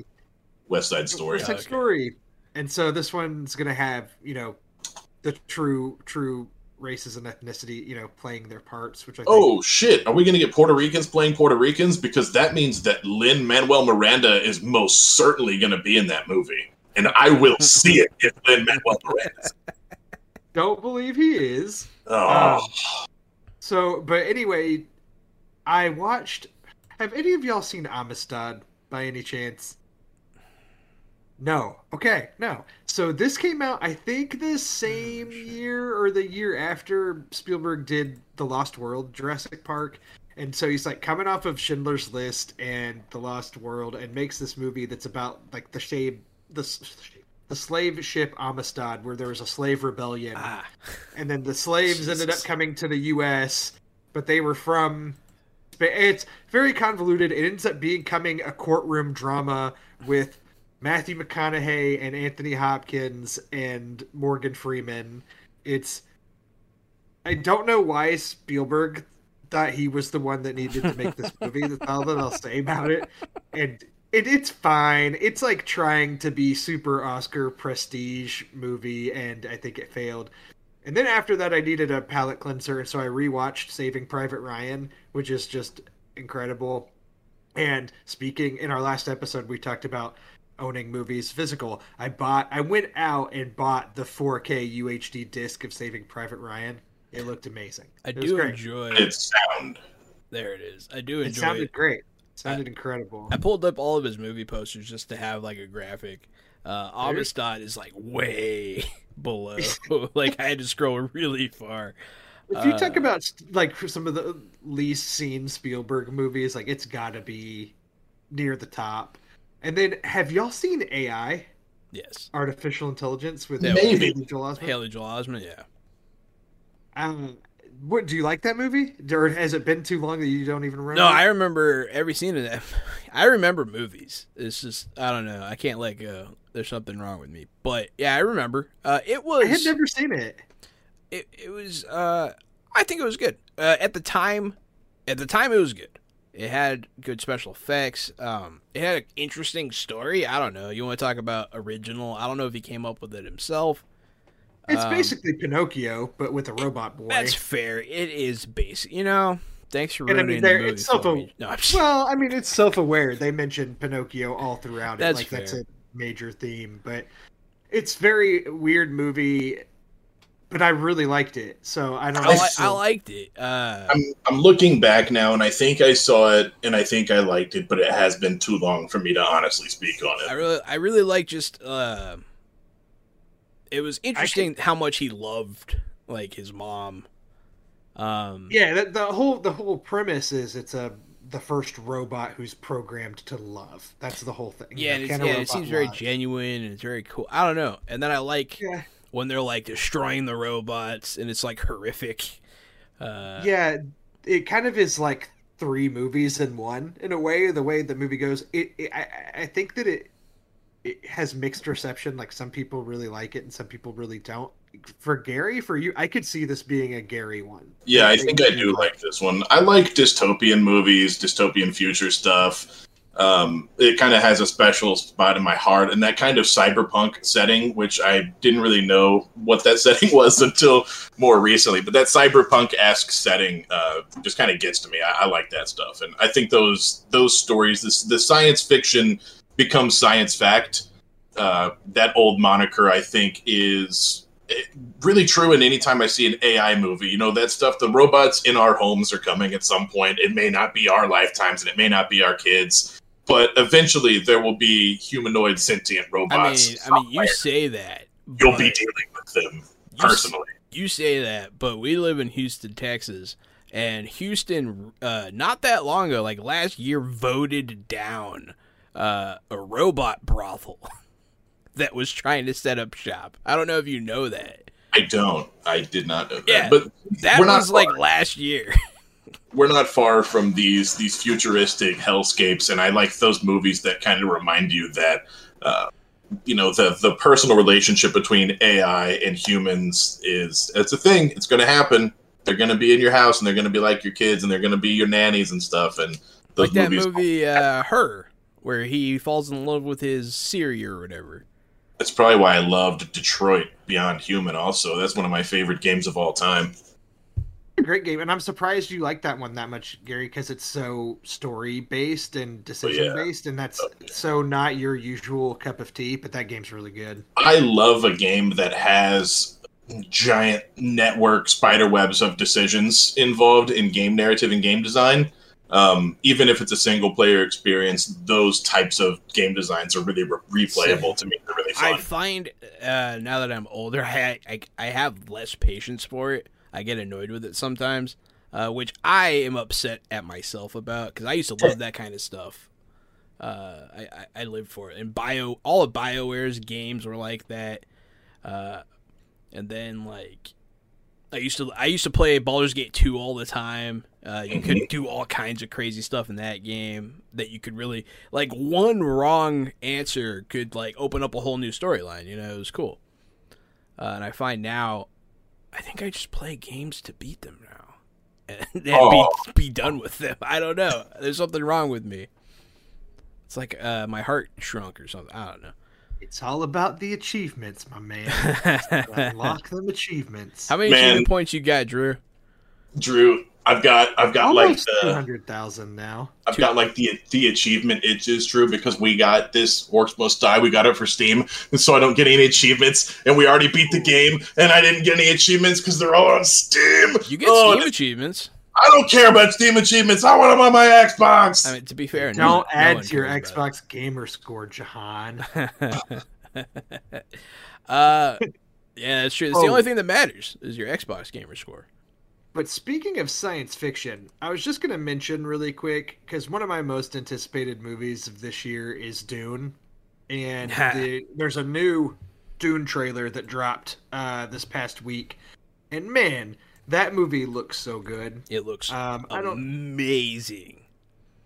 West Side Story. West Side Okay. Story, and so this one's gonna have you know the true true races and ethnicity, you know, playing their parts, which I oh, think Oh shit! Are we going to get Puerto Ricans playing Puerto Ricans? Because that means that Lin Manuel Miranda is most certainly going to be in that movie, and I will see it if Lin Manuel Miranda. don't believe he is. Oh, Um, So, but anyway, I watched. Have any of y'all seen Amistad by any chance? No. Okay, no. So this came out, I think, the same year or the year after Spielberg did The Lost World, Jurassic Park. And so he's like coming off of Schindler's List and The Lost World and makes this movie that's about like the shade, the, the slave ship Amistad, where there was a slave rebellion Ah, and then the slaves ended up coming to the U.S., but they were from. It's very convoluted. It ends up becoming a courtroom drama with Matthew McConaughey and Anthony Hopkins and Morgan Freeman. It's. I don't know why Spielberg thought he was the one that needed to make this movie. That's all that I'll say about it. And it, it's fine. It's like trying to be super Oscar prestige movie, and I think it failed. And then after that, I needed a palate cleanser, and so I rewatched Saving Private Ryan, which is just incredible. And speaking in our last episode, we talked about owning movies physical. I bought, I went out and bought the 4K UHD disc of Saving Private Ryan. It looked amazing. I It do enjoy. it's sound. There it is. I do enjoy It enjoy sounded it. great. Sounded incredible. I pulled up all of his movie posters just to have like a graphic. Uh, Amistad is like way below. like I had to scroll really far. If you Uh, talk about like some of the least seen Spielberg movies, like it's got to be near the top. And then, have y'all seen AI, Yes, artificial intelligence, with Yeah, Maybe. Haley Joel Osment? Haley Joel Osment. Yeah, Um, what do you like that movie, or has it been too long that you don't even remember? no, I remember every scene of that. I remember movies. It's just I don't know. I can't let go. There's something wrong with me. But yeah, I remember. Uh, it was. I had never seen it. it, it was uh I think it was good. Uh, at the time at the time it was good. It had good special effects. Um it had an interesting story. I don't know. You want to talk about original? I don't know if he came up with it himself. It's Um, basically Pinocchio, but with a robot boy. That's fair. It is basic. You know. Thanks for And I ruining mean, the movie it's self- me. no, well, I mean, it's self-aware. They mention Pinocchio all throughout it. That's like that's a major theme, but it's very weird movie. But I really liked it, so I don't. I, know. li- I liked it. Uh, I'm I'm looking back now, and I think I saw it, and I think I liked it, but it has been too long for me to honestly speak on it. I it. really, I really like just. Uh, it was interesting how much he loved like his mom. Um, Yeah, the, the whole the whole premise is it's a the first robot who's programmed to love. That's the whole thing. yeah, You know, can yeah, it seems very love? genuine and it's very cool. I don't know, and then I like Yeah, when they're like destroying the robots and it's like horrific. Uh, yeah, it kind of is like three movies in one in a way. The way the movie goes, it, it I- I think that it it has mixed reception. Like some people really like it and some people really don't. For Gary, for you, I could see this being a Gary one. Yeah, I think I do like this one. I like dystopian movies, dystopian future stuff. Um, it kind of has a special spot in my heart, and that kind of cyberpunk setting, which I didn't really know what that setting was until more recently. But that cyberpunk esque setting uh, just kind of gets to me. I, I like that stuff, and I think those those stories, this the science fiction becomes science fact. Uh, that old moniker, I think, is really true. And anytime I see an AI movie, you know, that stuff, the robots in our homes are coming at some point. It may not be our lifetimes and it may not be our kids, but eventually there will be humanoid sentient robots. I mean, I mean, you say that you'll be dealing with them you personally. you say that, but we live in Houston, Texas, and Houston, uh, not that long ago, like last year, voted down uh, a robot brothel that was trying to set up shop. I don't know if you know that. I don't. I did not know that. Yeah, but That we're was like last year. we're not far from these these futuristic hellscapes, and I like those movies that kind of remind you that. Uh, you know the the personal relationship between AI and humans is it's a thing. It's going to happen. They're going to be in your house, and they're going to be like your kids, and they're going to be your nannies and stuff. And those like that movie, uh, Her, where he falls in love with his Siri or whatever. that's probably why I loved Detroit Beyond Human. Also, that's one of my favorite games of all time. great game, and I'm surprised you like that one that much, Gary, because it's so story based and oh, decision based, and that's oh, Okay. so not your usual cup of tea. But that game's really good. I love a game that has giant network spider webs of decisions involved in game narrative and game design. Um, even if it's a single player experience, those types of game designs are really re- replayable to me. They're really I find uh, now that I'm older, I, I I have less patience for it. I get annoyed with it sometimes, uh, which I am upset at myself about because I used to love that kind of stuff. Uh, I, I I lived for it, and Bio all of Bioware's games were like that. Uh, and then like I used to I used to play Baldur's Gate 2 all the time. Uh, you could do all kinds of crazy stuff in that game that you could really like one wrong answer could like open up a whole new storyline, you know, it was cool. Uh, and I find now I think I just play games to beat them now. And, and Oh. be be done with them. I don't know. There's something wrong with me. It's like uh, my heart shrunk or something. I don't know. It's all about the achievements, my man. Unlock them achievements. How many Man. achievement points you got, Drew? Drew, I've got I've got like Almost two the hundred thousand now. I've got like the the achievement itches, Drew, because we got this Orcs Must Die. We got it for Steam, and so I don't get any achievements. And we already beat the game, and I didn't get any achievements because they're all on Steam. You get Oh, Steam achievements. I don't care about Steam achievements. I want them on my Xbox. I mean, to be fair, no Don't no add one to your cares about Xbox gamer score, Jahan. uh, yeah, that's true. It's the Oh. only thing that matters is your Xbox gamer score. But speaking of science fiction, I was just going to mention really quick because one of my most anticipated movies of this year is Dune, and the, there's a new Dune trailer that dropped uh, this past week, and man, that movie looks so good. It looks Um, I don't, amazing.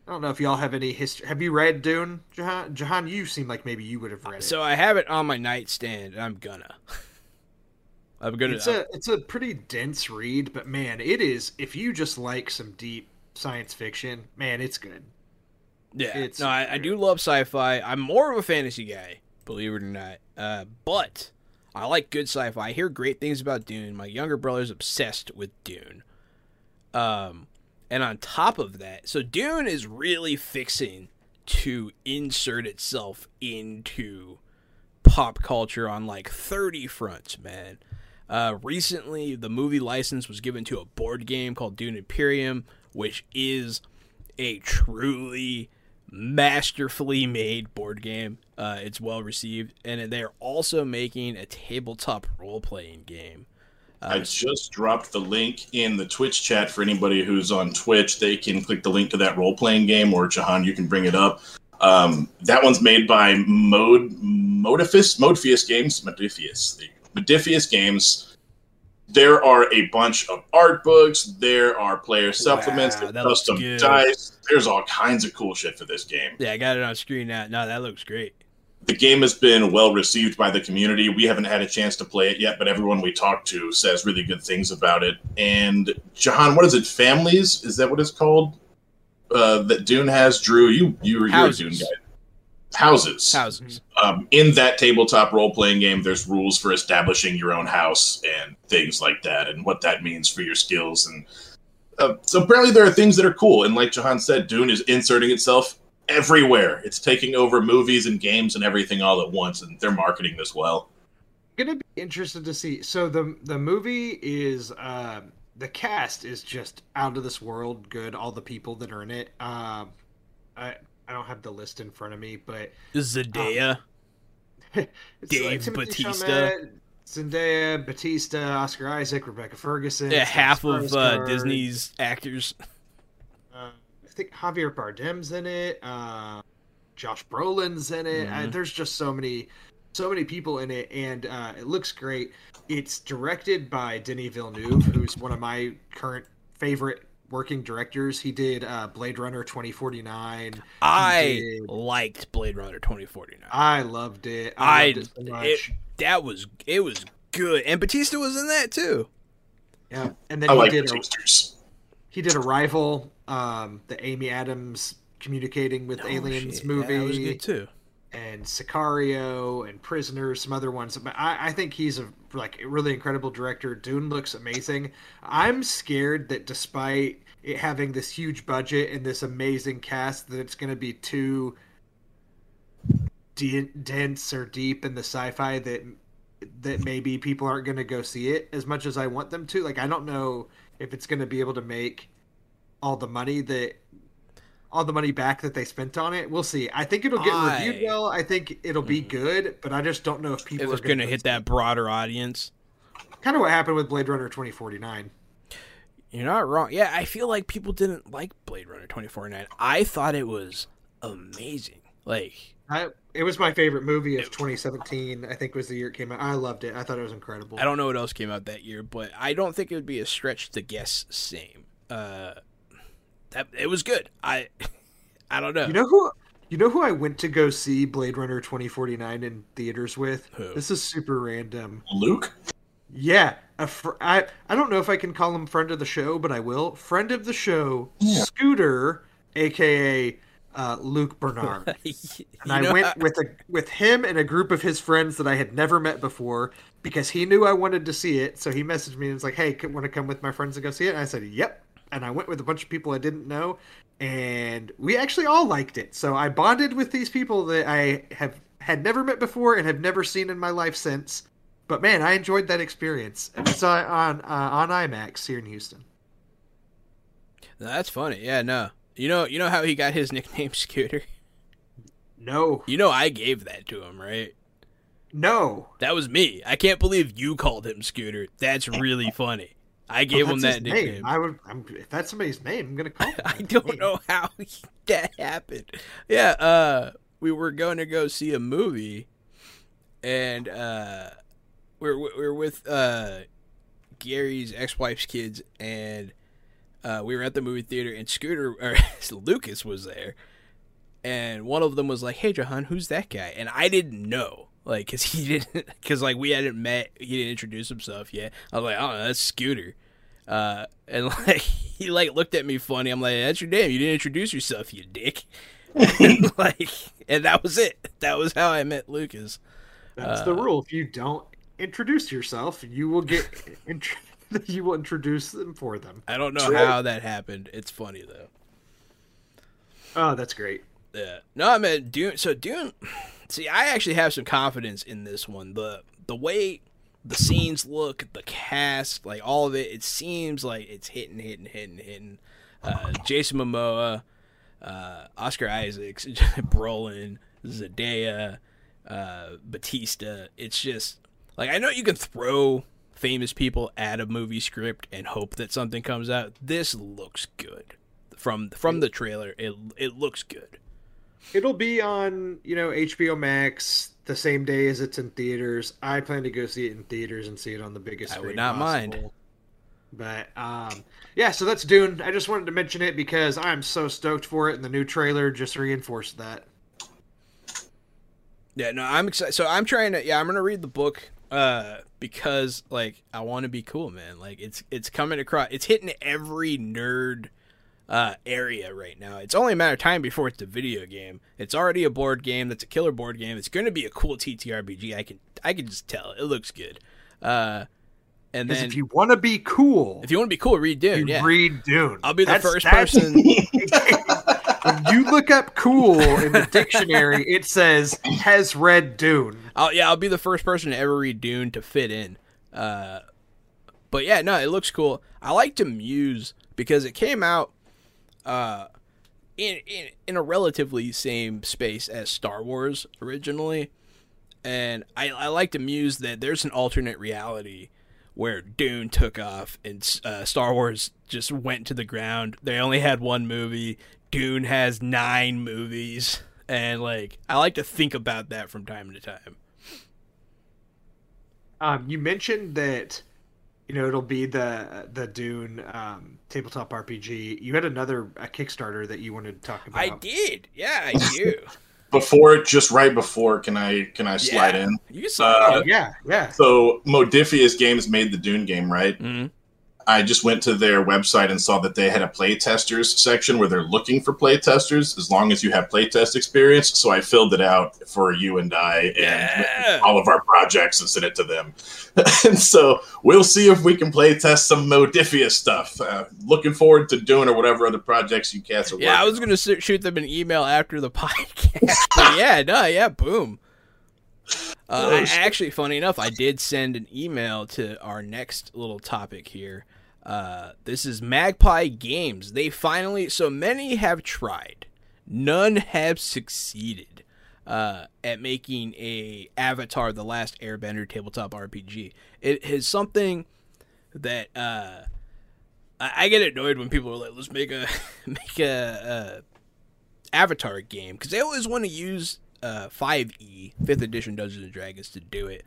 I don't know if y'all have any history. Have you read Dune, Jahan? Jahan, you seem like maybe you would have read it. So I have it on my nightstand, and I'm gonna. I'm gonna. it's a it's a pretty dense read, but man, it is. If you just like some deep science fiction, man, it's good. yeah. it's No, I, I do love sci-fi. I'm more of a fantasy guy, believe it or not. Uh, but I like good sci-fi. I hear great things about Dune. My younger brother's obsessed with Dune. Um, and on top of that, so Dune is really fixing to insert itself into pop culture on like 30 fronts, man. Uh, recently, the movie license was given to a board game called Dune Imperium, which is a truly masterfully made board game. Uh, it's well received, and they're also making a tabletop role playing game. Uh, I just dropped the link in the Twitch chat for anybody who's on Twitch. They can click the link to that role playing game, or Jahan, you can bring it up. Um, that one's made by Mode Modiphius Modiphius Games. Modiphius. Modifius Games. There are a bunch of art books. There are player supplements. Wow, custom dice. There's all kinds of cool shit for this game. Yeah, I got it on screen now. No, that looks great. The game has been well received by the community. We haven't had a chance to play it yet, but everyone we talk to says really good things about it. And Jahan, what is it? Families? Is that what it's called? Uh, that Dune has. Drew, you you you're a Dune guy houses. Houses. Um, in that tabletop role playing game, there's rules for establishing your own house and things like that, and what that means for your skills. And uh, so apparently, there are things that are cool. And like Jahan said, Dune is inserting itself everywhere. It's taking over movies and games and everything all at once, and they're marketing this well. I'm gonna be interested to see. So the the movie is. Uh, the cast is just out of this world good. All the people that are in it. Um, I, I don't have the list in front of me, but Zendaya, um, Dave like Batista, Chalamet, Zendaya, Batista, Oscar Isaac, Rebecca Ferguson. Yeah, half of uh, Disney's actors. Uh, I think Javier Bardem's in it. Uh, Josh Brolin's in it. Mm-hmm. there's just so many, so many people in it, and uh, it looks great. It's directed by Denis Villeneuve, who's one of my current favorite working directors. He did uh, Blade Runner 2049. I did... liked Blade Runner 2049. I loved it. I, loved it, so it that was it was good, and Batista was in that too. Yeah, and then I he like did a, he did Arrival, um, the Amy Adams communicating with oh, aliens shit. movie. Yeah, that was good too. And Sicario and Prisoners, some other ones. But I, I think he's a like a really incredible director. Dune looks amazing. I'm scared that despite it having this huge budget and this amazing cast, that it's going to be too de- dense or deep in the sci-fi that that maybe people aren't going to go see it as much as I want them to. Like I don't know if it's going to be able to make all the money that all the money back that they spent on it. We'll see. I think it'll get I... reviewed well. I think it'll be mm. good, but I just don't know if people if are going to hit that broader audience. Kind of what happened with Blade Runner 2049. You're not wrong. Yeah, I feel like people didn't like Blade Runner 2049. I thought it was amazing. Like I, it was my favorite movie of 2017. I think was the year it came out. I loved it. I thought it was incredible. I don't know what else came out that year, but I don't think it would be a stretch to guess same. Uh, that it was good. I I don't know. You know who you know who I went to go see Blade Runner 2049 in theaters with? Who? This is super random. Luke? Yeah, a fr- I I don't know if I can call him friend of the show, but I will. Friend of the show, yeah. Scooter, aka uh, Luke Bernard. and I went with a with him and a group of his friends that I had never met before because he knew I wanted to see it. So he messaged me and was like, "Hey, want to come with my friends and go see it?" And I said, "Yep." And I went with a bunch of people I didn't know, and we actually all liked it. So I bonded with these people that I have had never met before and have never seen in my life since. But man, I enjoyed that experience. And I saw it on uh, on IMAX here in Houston. That's funny. Yeah, no. You know, you know how he got his nickname Scooter. No. You know, I gave that to him, right? No. That was me. I can't believe you called him Scooter. That's really funny. I gave well, him that nickname. Name. I would. I'm, if that's somebody's name, I'm gonna call. I don't name. know how that happened. Yeah, uh, we were going to go see a movie, and uh, we're we're with uh, Gary's ex-wife's kids, and uh, we were at the movie theater, and Scooter or Lucas was there, and one of them was like, "Hey, Jahan, who's that guy?" And I didn't know like because he didn't because like we hadn't met he didn't introduce himself yet i was like oh that's scooter uh and like he like looked at me funny i'm like that's your name you didn't introduce yourself you dick and, like and that was it that was how i met lucas that's uh, the rule if you don't introduce yourself. You will get int- you will introduce them for them. I don't know True. how that happened. It's funny though. Oh, that's great. Yeah. No, I mean Dune. So Dune. See, I actually have some confidence in this one. the The way the scenes look, the cast, like all of it, it seems like it's hitting, hitting, hitting, hitting. Uh, Jason Momoa, uh, Oscar Isaacs, Brolin, Zendaya, uh, Batista. It's just like I know you can throw famous people at a movie script and hope that something comes out. This looks good from from the trailer. It it looks good. It'll be on, you know, HBO Max the same day as it's in theaters. I plan to go see it in theaters and see it on the biggest I would not mind. But um yeah, so that's Dune. I just wanted to mention it because I'm so stoked for it and the new trailer just reinforced that. Yeah, no, I'm excited. So I'm trying to. Yeah, I'm gonna read the book uh because like I want to be cool, man. Like it's it's coming across. It's hitting every nerd uh area right now. It's only a matter of time before it's a video game. It's already a board game. That's a killer board game. It's gonna be a cool TTRPG. I can I can just tell. It looks good. Uh, and then if you want to be cool, if you want to be cool, read Dune. you Yeah, read Dune. I'll be the That's- first that's- person. when you look up cool in the dictionary, it says has read Dune. I'll yeah, I'll be the first person to ever read Dune to fit in. Uh, but yeah, no, it looks cool. I like to muse because it came out uh, in, in in a relatively same space as Star Wars originally, and I, I like to muse that there's an alternate reality where Dune took off and uh, Star Wars just went to the ground. They only had one movie. Dune has nine movies, and like I like to think about that from time to time. Um, you mentioned that you know it'll be the the Dune um, tabletop RPG. You had another a Kickstarter that you wanted to talk about. I did. Yeah, I do. Before, just right before, can I can I slide Yeah. in? You can slide Oh, yeah, yeah. So Modiphius Games made the Dune game, right? Mhm. I just went to their website and saw that they had a playtesters section where they're looking for playtesters as long as you have playtest experience. So I filled it out for you and I and Yeah. all of our projects and sent it to them. and so we'll see if we can playtest some Modiphius stuff. Uh, looking forward to doing or whatever other projects you cats are Yeah, I was gonna shoot them an email after the podcast. yeah, no, yeah, boom. Uh, I, actually, funny enough, I did send an email to our next little topic here. Uh, this is Magpie Games. They finally, so many have tried, none have succeeded uh, at making a Avatar: The Last Airbender tabletop RPG. It is something that uh, I, I get annoyed when people are like, "Let's make a make a, a Avatar game," because they always want to use uh, 5e, fifth edition Dungeons and Dragons, to do it.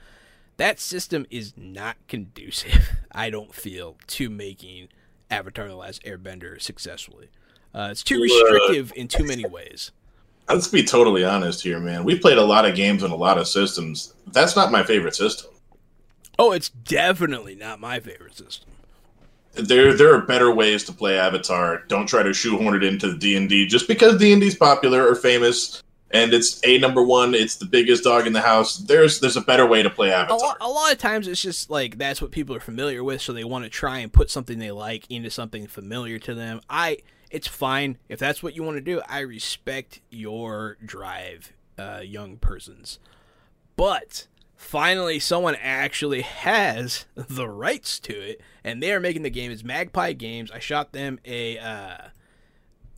That system is not conducive, I don't feel, to making Avatar: The Last Airbender successfully. Uh, it's too restrictive in too many ways. Let's be totally honest here, man. We've played a lot of games on a lot of systems. That's not my favorite system. Oh, it's definitely not my favorite system. there there are better ways to play Avatar. Don't try to shoehorn it into D and D just because D and D's popular or famous and it's a number one. It's the biggest dog in the house. There's there's a better way to play a Avatar. lot, a lot of times it's just like that's what people are familiar with so they want to try and put something they like into something familiar to them i it's fine if that's what you want to do i respect your drive uh, young persons but finally someone actually has the rights to it and they are making the game it's magpie games i shot them a uh,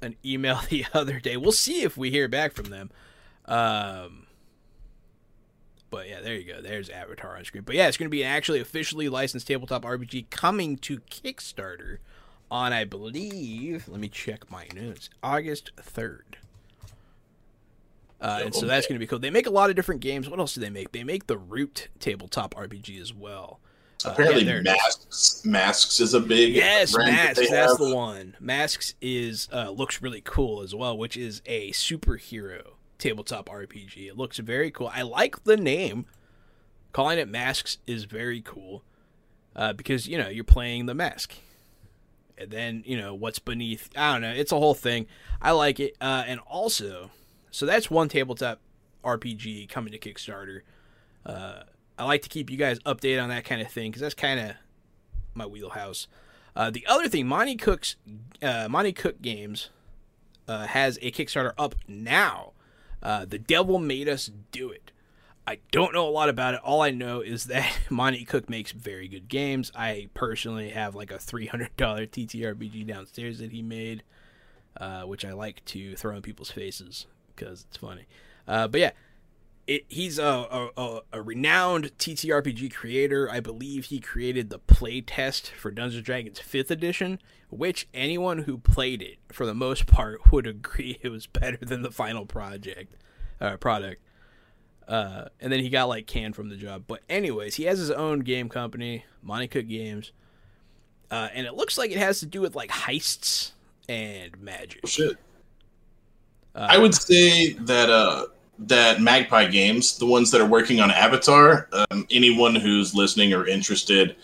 an email the other day we'll see if we hear back from them um but yeah, there you go. There's Avatar on screen. But yeah, it's going to be an actually officially licensed tabletop RPG coming to Kickstarter on, I believe, let me check my notes, August 3rd. Uh, and so that's going to be cool. They make a lot of different games. What else do they make? They make the Root tabletop RPG as well. Apparently, yeah, there it is. masks masks is a big Yes, brand that Masks. That's have. the one. Masks is uh, looks really cool as well, which is a superhero tabletop RPG. It looks very cool. I like the name. Calling it Masks is very cool uh, because you know you're playing the mask, and then you know what's beneath. I don't know. It's a whole thing. I like it, uh, and also, so that's one tabletop RPG coming to Kickstarter. Uh, I like to keep you guys updated on that kind of thing because that's kind of my wheelhouse. Uh, the other thing, Monte Cook's uh, Monte Cook Games uh, has a Kickstarter up now. Uh, the Devil Made Us Do It. I don't know a lot about it. All I know is that Monte Cook makes very good games. I personally have like a $300 TTRPG downstairs that he made, uh, which I like to throw in people's faces because it's funny. Uh, but yeah, it, he's a, a, a, renowned TTRPG creator. I believe he created the playtest for Dungeons and Dragons 5th edition, which anyone who played it, for the most part, would agree it was better than the final project uh, product. Uh, and then he got like canned from the job. But anyways, he has his own game company, Monte Cook Games, uh, and it looks like it has to do with like heists and magic. Oh, shit. Uh, I would say that uh, that Magpie Games, the ones that are working on Avatar, um, anyone who's listening or interested,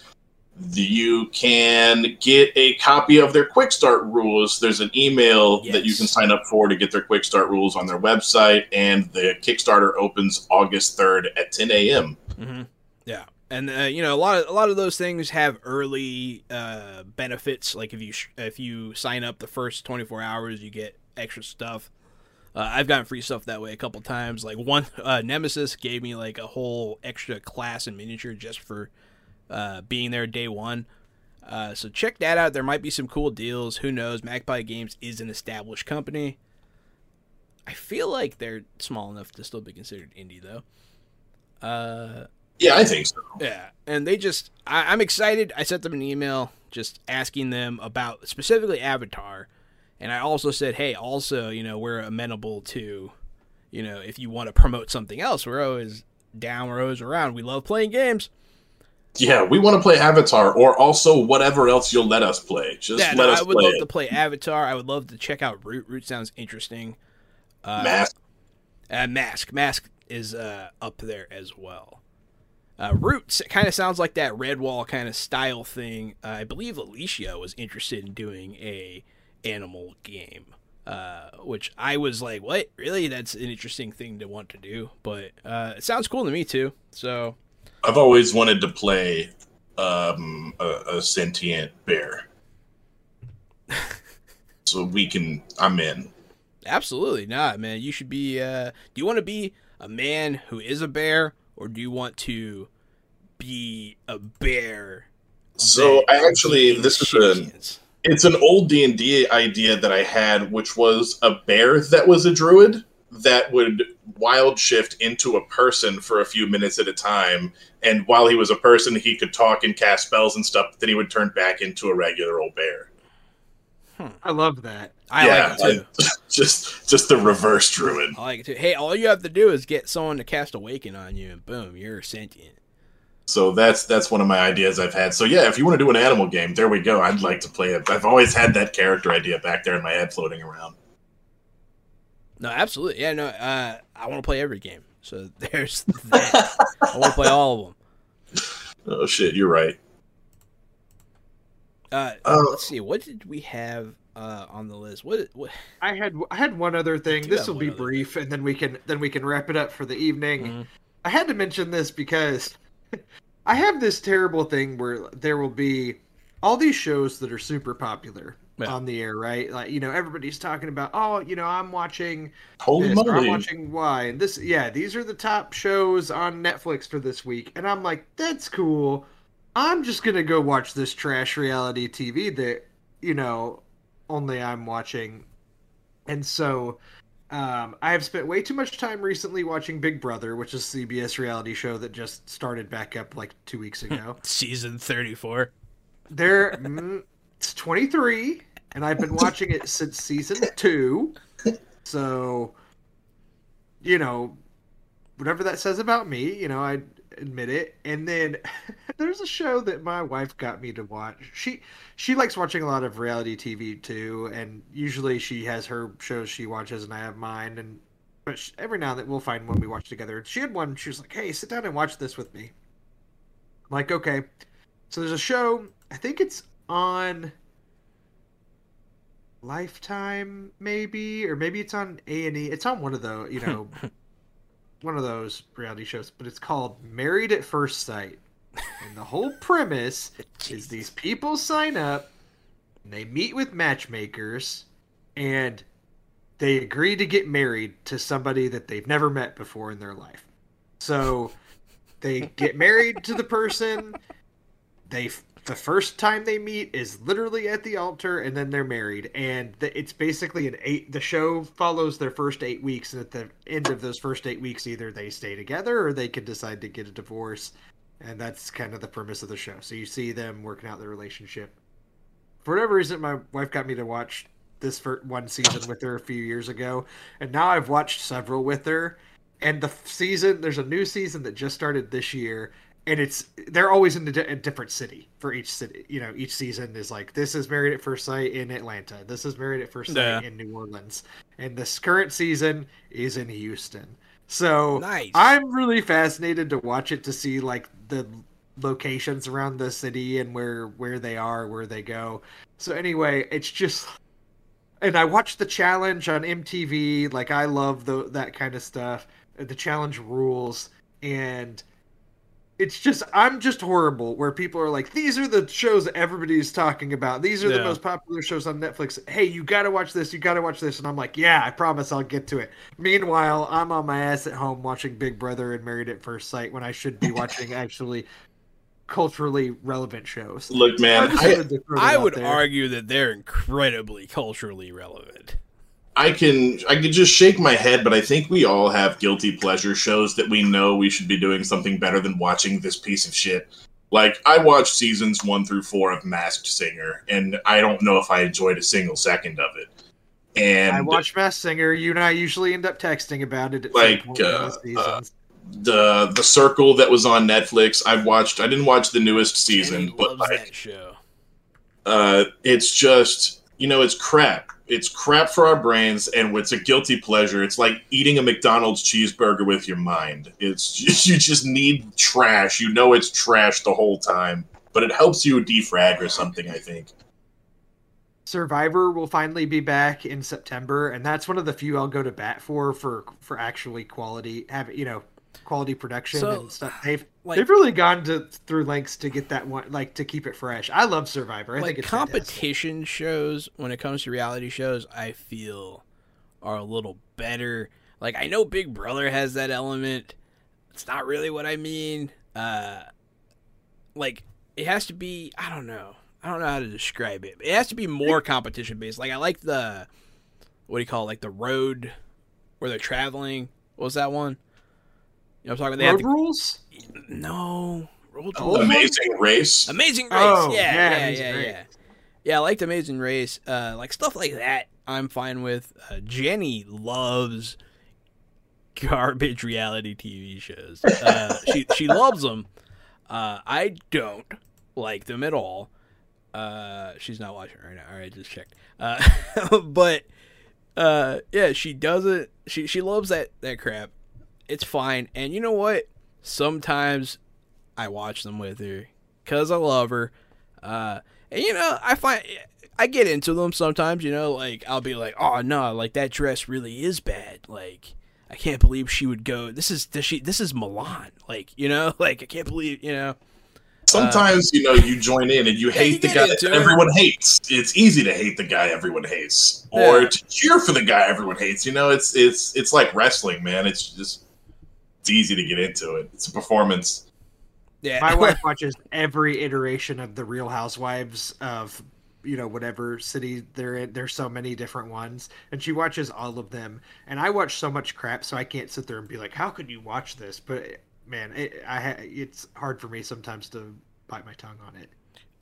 you can get a copy of their quick start rules. There's an email yes. that you can sign up for to get their quick start rules on their website, and the Kickstarter opens August 3rd at 10 a.m. Mm-hmm. Yeah, and uh, you know a lot of a lot of those things have early uh, benefits. Like if you sh- if you sign up the first 24 hours, you get extra stuff. Uh, I've gotten free stuff that way a couple times. Like one uh, Nemesis gave me like a whole extra class and miniature just for uh, being there day one. Uh, so check that out. There might be some cool deals. Who knows? Magpie Games is an established company. I feel like they're small enough to still be considered indie, though. Uh, yeah, I think so. Yeah, and they just, I, I'm excited. I sent them an email just asking them about specifically Avatar and I also said, hey, also, you know, we're amenable to, you know, if you want to promote something else, we're always down, we're always around. We love playing games. Yeah, we want to play Avatar or also whatever else you'll let us play. Just yeah, let no, us I would play love it. to play Avatar. I would love to check out Root. Root sounds interesting. Uh, Mask. Uh, Mask. Mask is uh, up there as well. Uh, Root kind of sounds like that Redwall kind of style thing. Uh, I believe Alicia was interested in doing a animal game. Uh, which I was like, what? Really? That's an interesting thing to want to do. But uh, it sounds cool to me too. So I've always wanted to play um, a, a sentient bear. so we can. I'm in. Absolutely not, man. You should be. Uh, do you want to be a man who is a bear, or do you want to be a bear? So I actually, this is a it's an old D and D idea that I had, which was a bear that was a druid that would wild shift into a person for a few minutes at a time. And while he was a person, he could talk and cast spells and stuff. But then he would turn back into a regular old bear. Hmm. I love that. I yeah, like it too. just just the reverse druid. I like it too. Hey, all you have to do is get someone to cast awaken on you, and boom, you're sentient. So that's that's one of my ideas I've had. So yeah, if you want to do an animal game, there we go. I'd like to play it. I've always had that character idea back there in my head floating around. No, absolutely. Yeah, no. Uh, I want to play every game. So there's that. I want to play all of them. Oh shit, you're right. Uh, uh, let's see. What did we have uh, on the list? What, what? I had I had one other thing. This will be brief, thing. and then we can then we can wrap it up for the evening. Mm-hmm. I had to mention this because I have this terrible thing where there will be all these shows that are super popular yeah. on the air, right? Like you know, everybody's talking about, oh, you know, I'm watching Holy this, I'm watching Y, and this, yeah, these are the top shows on Netflix for this week, and I'm like, that's cool. I'm just gonna go watch this trash reality TV that you know only I'm watching, and so um, I have spent way too much time recently watching Big Brother, which is a CBS reality show that just started back up like two weeks ago. Season 34. There, mm, it's 23, and I've been watching it since season two. So, you know, whatever that says about me, you know, I admit it. And then there's a show that my wife got me to watch. She she likes watching a lot of reality TV too, and usually she has her shows she watches and I have mine. And but she, every now and then we'll find one we watch together. She had one. She was like, "Hey, sit down and watch this with me." I'm like, okay. So there's a show. I think it's on Lifetime, maybe, or maybe it's on A and E. It's on one of the, you know. one of those reality shows, but it's called Married at First Sight. And the whole premise is these people sign up, and they meet with matchmakers, and they agree to get married to somebody that they've never met before in their life. So they get married to the person. They the first time they meet is literally at the altar, and then they're married. And the, it's basically an eight. The show follows their first eight weeks, and at the end of those first eight weeks, either they stay together or they can decide to get a divorce. And that's kind of the premise of the show. So you see them working out their relationship. For whatever reason, my wife got me to watch this for one season with her a few years ago, and now I've watched several with her. And the season, there's a new season that just started this year, and it's they're always in a, di- a different city for each city. You know, each season is like this is Married at First Sight in Atlanta. This is Married at First Sight Yeah. in New Orleans, and this current season is in Houston. So Nice. I'm really fascinated to watch it to see like the locations around the city and where where they are, where they go. So anyway, it's just and I watched the challenge on MTV. Like I love the that kind of stuff. The challenge rules and it's just I'm just horrible where people are like these are the shows that everybody's talking about. These are the most popular shows on Netflix. Hey, you got to watch this. You got to watch this and I'm like, "Yeah, I promise I'll get to it." Meanwhile, I'm on my ass at home watching Big Brother and Married at First Sight when I should be watching actually culturally relevant shows. Look, man, just I, wanted to throw that I would there. argue that they're incredibly culturally relevant. I can I can just shake my head, but I think we all have guilty pleasure shows that we know we should be doing something better than watching this piece of shit. Like I watched seasons one through four of Masked Singer, and I don't know if I enjoyed a single second of it. And I watch Masked Singer. You and I usually end up texting about it. At Like, some point in the uh, the the Circle that was on Netflix, I've watched. I didn't watch the newest season, Jenny but loves like that show. uh, it's just you know it's crap it's crap for our brains and it's a guilty pleasure. It's like eating a mcdonald's cheeseburger with your mind. It's just, you just need trash. You know it's trash the whole time but it helps you defrag or something i think. Survivor will finally be back in September, and that's one of the few I'll go to bat for for for actually quality have you know quality production So, and stuff. They've like- they've really gone to through lengths to get that one like to keep it fresh. I love Survivor. I like think it's fantastic. competition shows when it comes to reality shows i feel are a little better. Like i know big brother has that element. It's not really what i mean. Uh like it has to be i don't know. I don't know how to describe it. It has to be more competition based like i like the what do you call it? Like the road where they're traveling. What was that one you know what i'm talking about they Road had rules. no road The old one? amazing race Amazing Race. Oh, yeah, yeah, yeah, yeah, yeah. Yeah, I liked Amazing Race. Uh, like stuff like that, I'm fine with. Uh, Jenny loves garbage reality TV shows. Uh, she she loves them. Uh, I don't like them at all. Uh, she's not watching right now. All right, just checked. Uh, but uh, yeah, she doesn't. She she loves that that crap. It's fine. And you know what? Sometimes I watch them with her because I love her. Uh, and you know, I find I get into them sometimes. You know, like I'll be like, "Oh no, like that dress really is bad." Like I can't believe she would go. This is does she? This is Milan. Like you know, like I can't believe you know. sometimes you know you join in and you you hate the guy that it. everyone hates it's easy to hate the guy everyone hates or Yeah. to cheer for the guy everyone hates you know it's it's it's like wrestling man it's just it's easy to get into it it's a performance Yeah, My wife watches every iteration of the Real Housewives of you know whatever city they're in. There's so many different ones, and she watches all of them. And I watch so much crap, so I can't sit there and be like, "How could you watch this?" But man, it, I ha- it's hard for me sometimes to bite my tongue on it.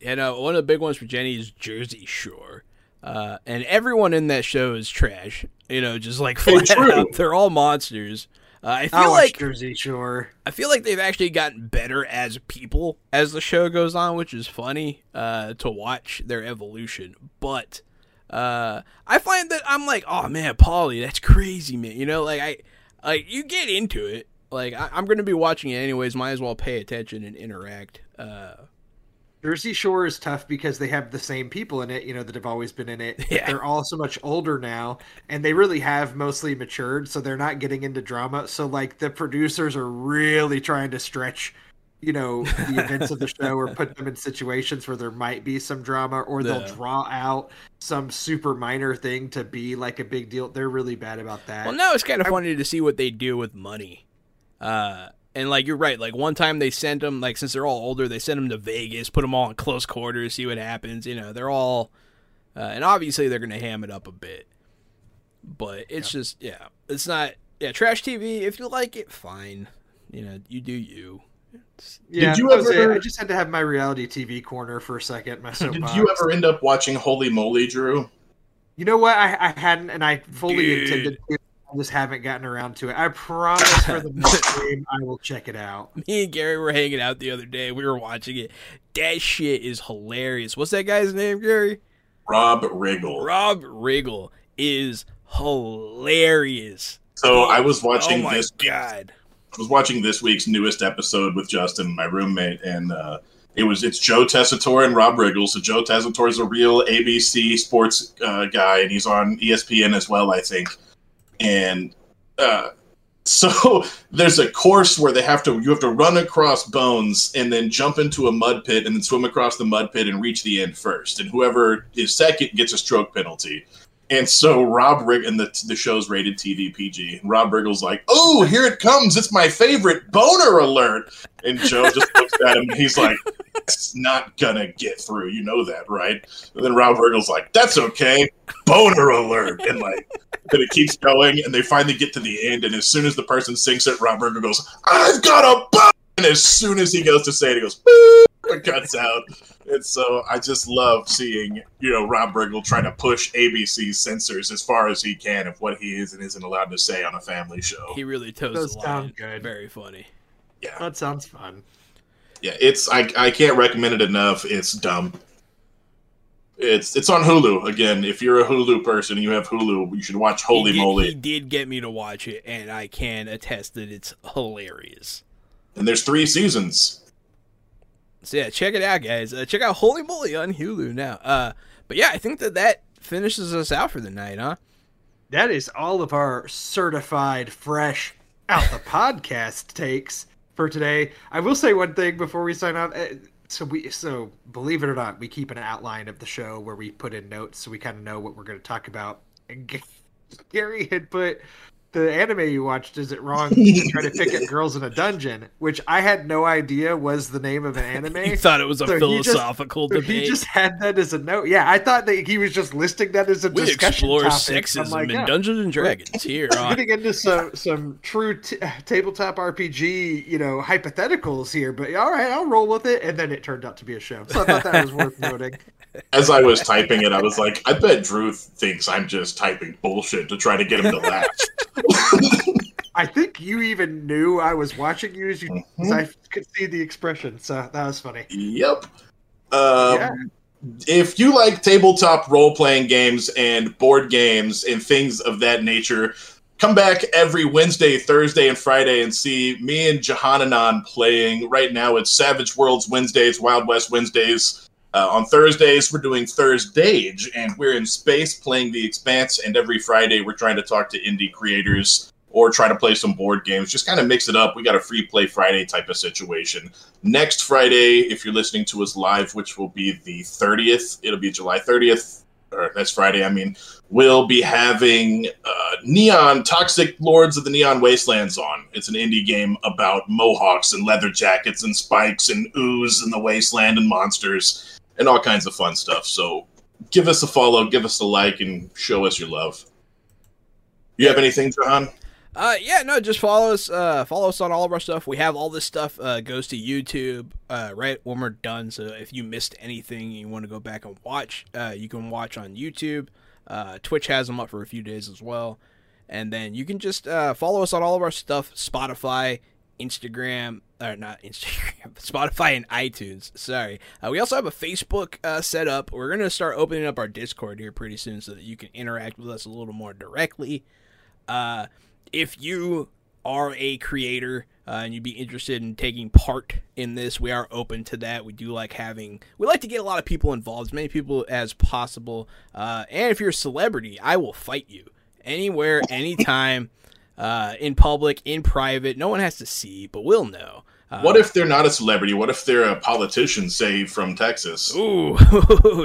And uh, one of the big ones for Jenny is Jersey Shore. Uh, and everyone in that show is trash. You know, just like flat out. They're all monsters. Uh, I I feel watch like Jersey Shore. I feel like they've actually gotten better as people as the show goes on, which is funny uh, to watch their evolution. But uh, I find that I'm like, oh man, Pauly, that's crazy, man. You know, like I, like you get into it. Like I, I'm going to be watching it anyways. Might as well pay attention and interact. Uh, Jersey Shore is tough because they have the same people in it, you know, that have always been in it. Yeah. They're all so much older now, and they really have mostly matured, so they're not getting into drama. So, like, the producers are really trying to stretch, you know, the events of the show or put them in situations where there might be some drama, or they'll Yeah. draw out some super minor thing to be like a big deal. They're really bad about that. Well, now it's kind of I- funny to see what they do with money. Uh, and like you're right. Like one time they sent them, like since they're all older, they sent them to Vegas, put them all in close quarters, see what happens. You know, they're all, uh, and obviously they're gonna ham it up a bit. But it's just yeah, it's not yeah trash TV. If you like it, fine. You know, you do you. It's- yeah, Did you I, was saying, I just had to have my reality TV corner for a second. My Did soapbox. you ever end up watching Holy Moly, Drew? You know what? I, I hadn't, and I fully Dude. intended to. I just haven't gotten around to it. I promise for the next game, I will check it out. Me and Gary were hanging out the other day. We were watching it. That shit is hilarious. What's that guy's name, Gary? Rob Riggle. Rob Riggle is hilarious. So I was watching oh my this. god. I was watching this week's newest episode with Justin, my roommate, and uh, it was it's Joe Tessitore and Rob Riggle. So Joe Tessitore is a real ABC sports uh, guy, and he's on ESPN as well, I think. And uh, so there's a course where they have to you have to run across bones and then jump into a mud pit and then swim across the mud pit and reach the end first. And whoever is second gets a stroke penalty. And so Rob Rig and the the show's rated TVPG. And Rob Riggle's like, "Oh, here it comes! It's my favorite boner alert!" And Joe just looks at him. and He's like, "It's not gonna get through. You know that, right?" And then Rob Riggle's like, "That's okay, boner alert!" And like, and it keeps going, and they finally get to the end. And as soon as the person sings it, Rob Riggle goes, "I've got a boner!" And as soon as he goes to say it, he goes, "Boop," and cuts out. And so I just love seeing, you know, Rob Riggle trying to push ABC's censors as far as he can of what he is and isn't allowed to say on a family show. He really toes Does the line. sound good. Very funny. Yeah, That sounds fun. yeah. It's I I can't recommend it enough. It's dumb. It's it's on Hulu again. If you're a Hulu person, and you have Hulu. You should watch Holy he did, Moly. He did get me to watch it, and I can attest that it's hilarious. And there's three seasons. So yeah, check it out, guys. Uh, check out Holy Moly on Hulu now. Uh, but yeah, I think that that finishes us out for the night, huh? That is all of our certified fresh out the podcast takes for today. I will say one thing before we sign off. Uh, So we so believe it or not, we keep an outline of the show where we put in notes so we kind of know what we're going to talk about. And Gary had put the anime you watched is it wrong to try to pick at girls in a dungeon, which I had no idea was the name of an anime. You thought it was a So he just- philosophical So debate. he just had that as a note. Yeah, I thought that he was just listing that as a we discussion explore topic. I'm sexism like, in yeah, Dungeons and Dragons here on getting into some some true t- tabletop RPG, you know, hypotheticals here. But all right, I'll roll with it. And then it turned out to be a show, so I thought that was worth noting. As I was typing it, I was like, I bet Drew thinks I'm just typing bullshit to try to get him to laugh. I think you even knew I was watching you as you Mhm. I could see the expression, so that was funny. Yep. Um, Yeah. If you like tabletop role playing games and board games and things of that nature, come back every Wednesday, Thursday, and Friday and see me and Jahananan playing. Right now, it's Savage Worlds Wednesdays, Wild West Wednesdays. Uh, on Thursdays, we're doing Thursdage, and we're in space playing The Expanse. And every Friday, we're trying to talk to indie creators or try to play some board games. Just kind of mix it up. We got a free play Friday type of situation next Friday, if you're listening to us live, which will be the 30th, it'll be July 30th, or that's Friday, I mean, we'll be having uh, Neon Toxic Lords of the Neon Wastelands on. It's an indie game about mohawks and leather jackets and spikes and ooze in the wasteland and monsters and all kinds of fun stuff. So give us a follow, give us a like, and show us your love. You have anything, John? Uh, yeah, no, just follow us. Uh, follow us on all of our stuff. We have all this stuff. Uh, goes to YouTube. Uh, right when we're done. So if you missed anything, you want to go back and watch. Uh, you can watch on YouTube. Uh, Twitch has them up for a few days as well. And then you can just uh, follow us on all of our stuff. Spotify, Instagram, or not Instagram, Spotify and iTunes. Sorry. Uh, we also have a Facebook uh, set up. We're gonna start opening up our Discord here pretty soon, so that you can interact with us a little more directly. Uh, if you are a creator uh, and you'd be interested in taking part in this, we are open to that. We do like having, we like to get a lot of people involved, as many people as possible. Uh, and if you're a celebrity, I will fight you anywhere, anytime, uh, in public, in private. No one has to see, but we'll know. Uh, what if they're not a celebrity? What if they're a politician, say from Texas? Ooh,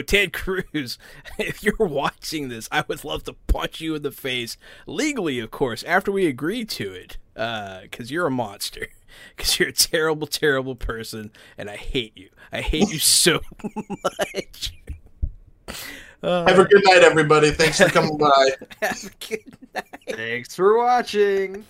Ted Cruz. If you're watching this, I would love to punch you in the face, legally, of course, after we agree to it, because uh, you're a monster. Because you're a terrible, terrible person, and I hate you. I hate you so much. Uh, Have a good night, everybody. Thanks for coming by. Have a good night. Thanks for watching.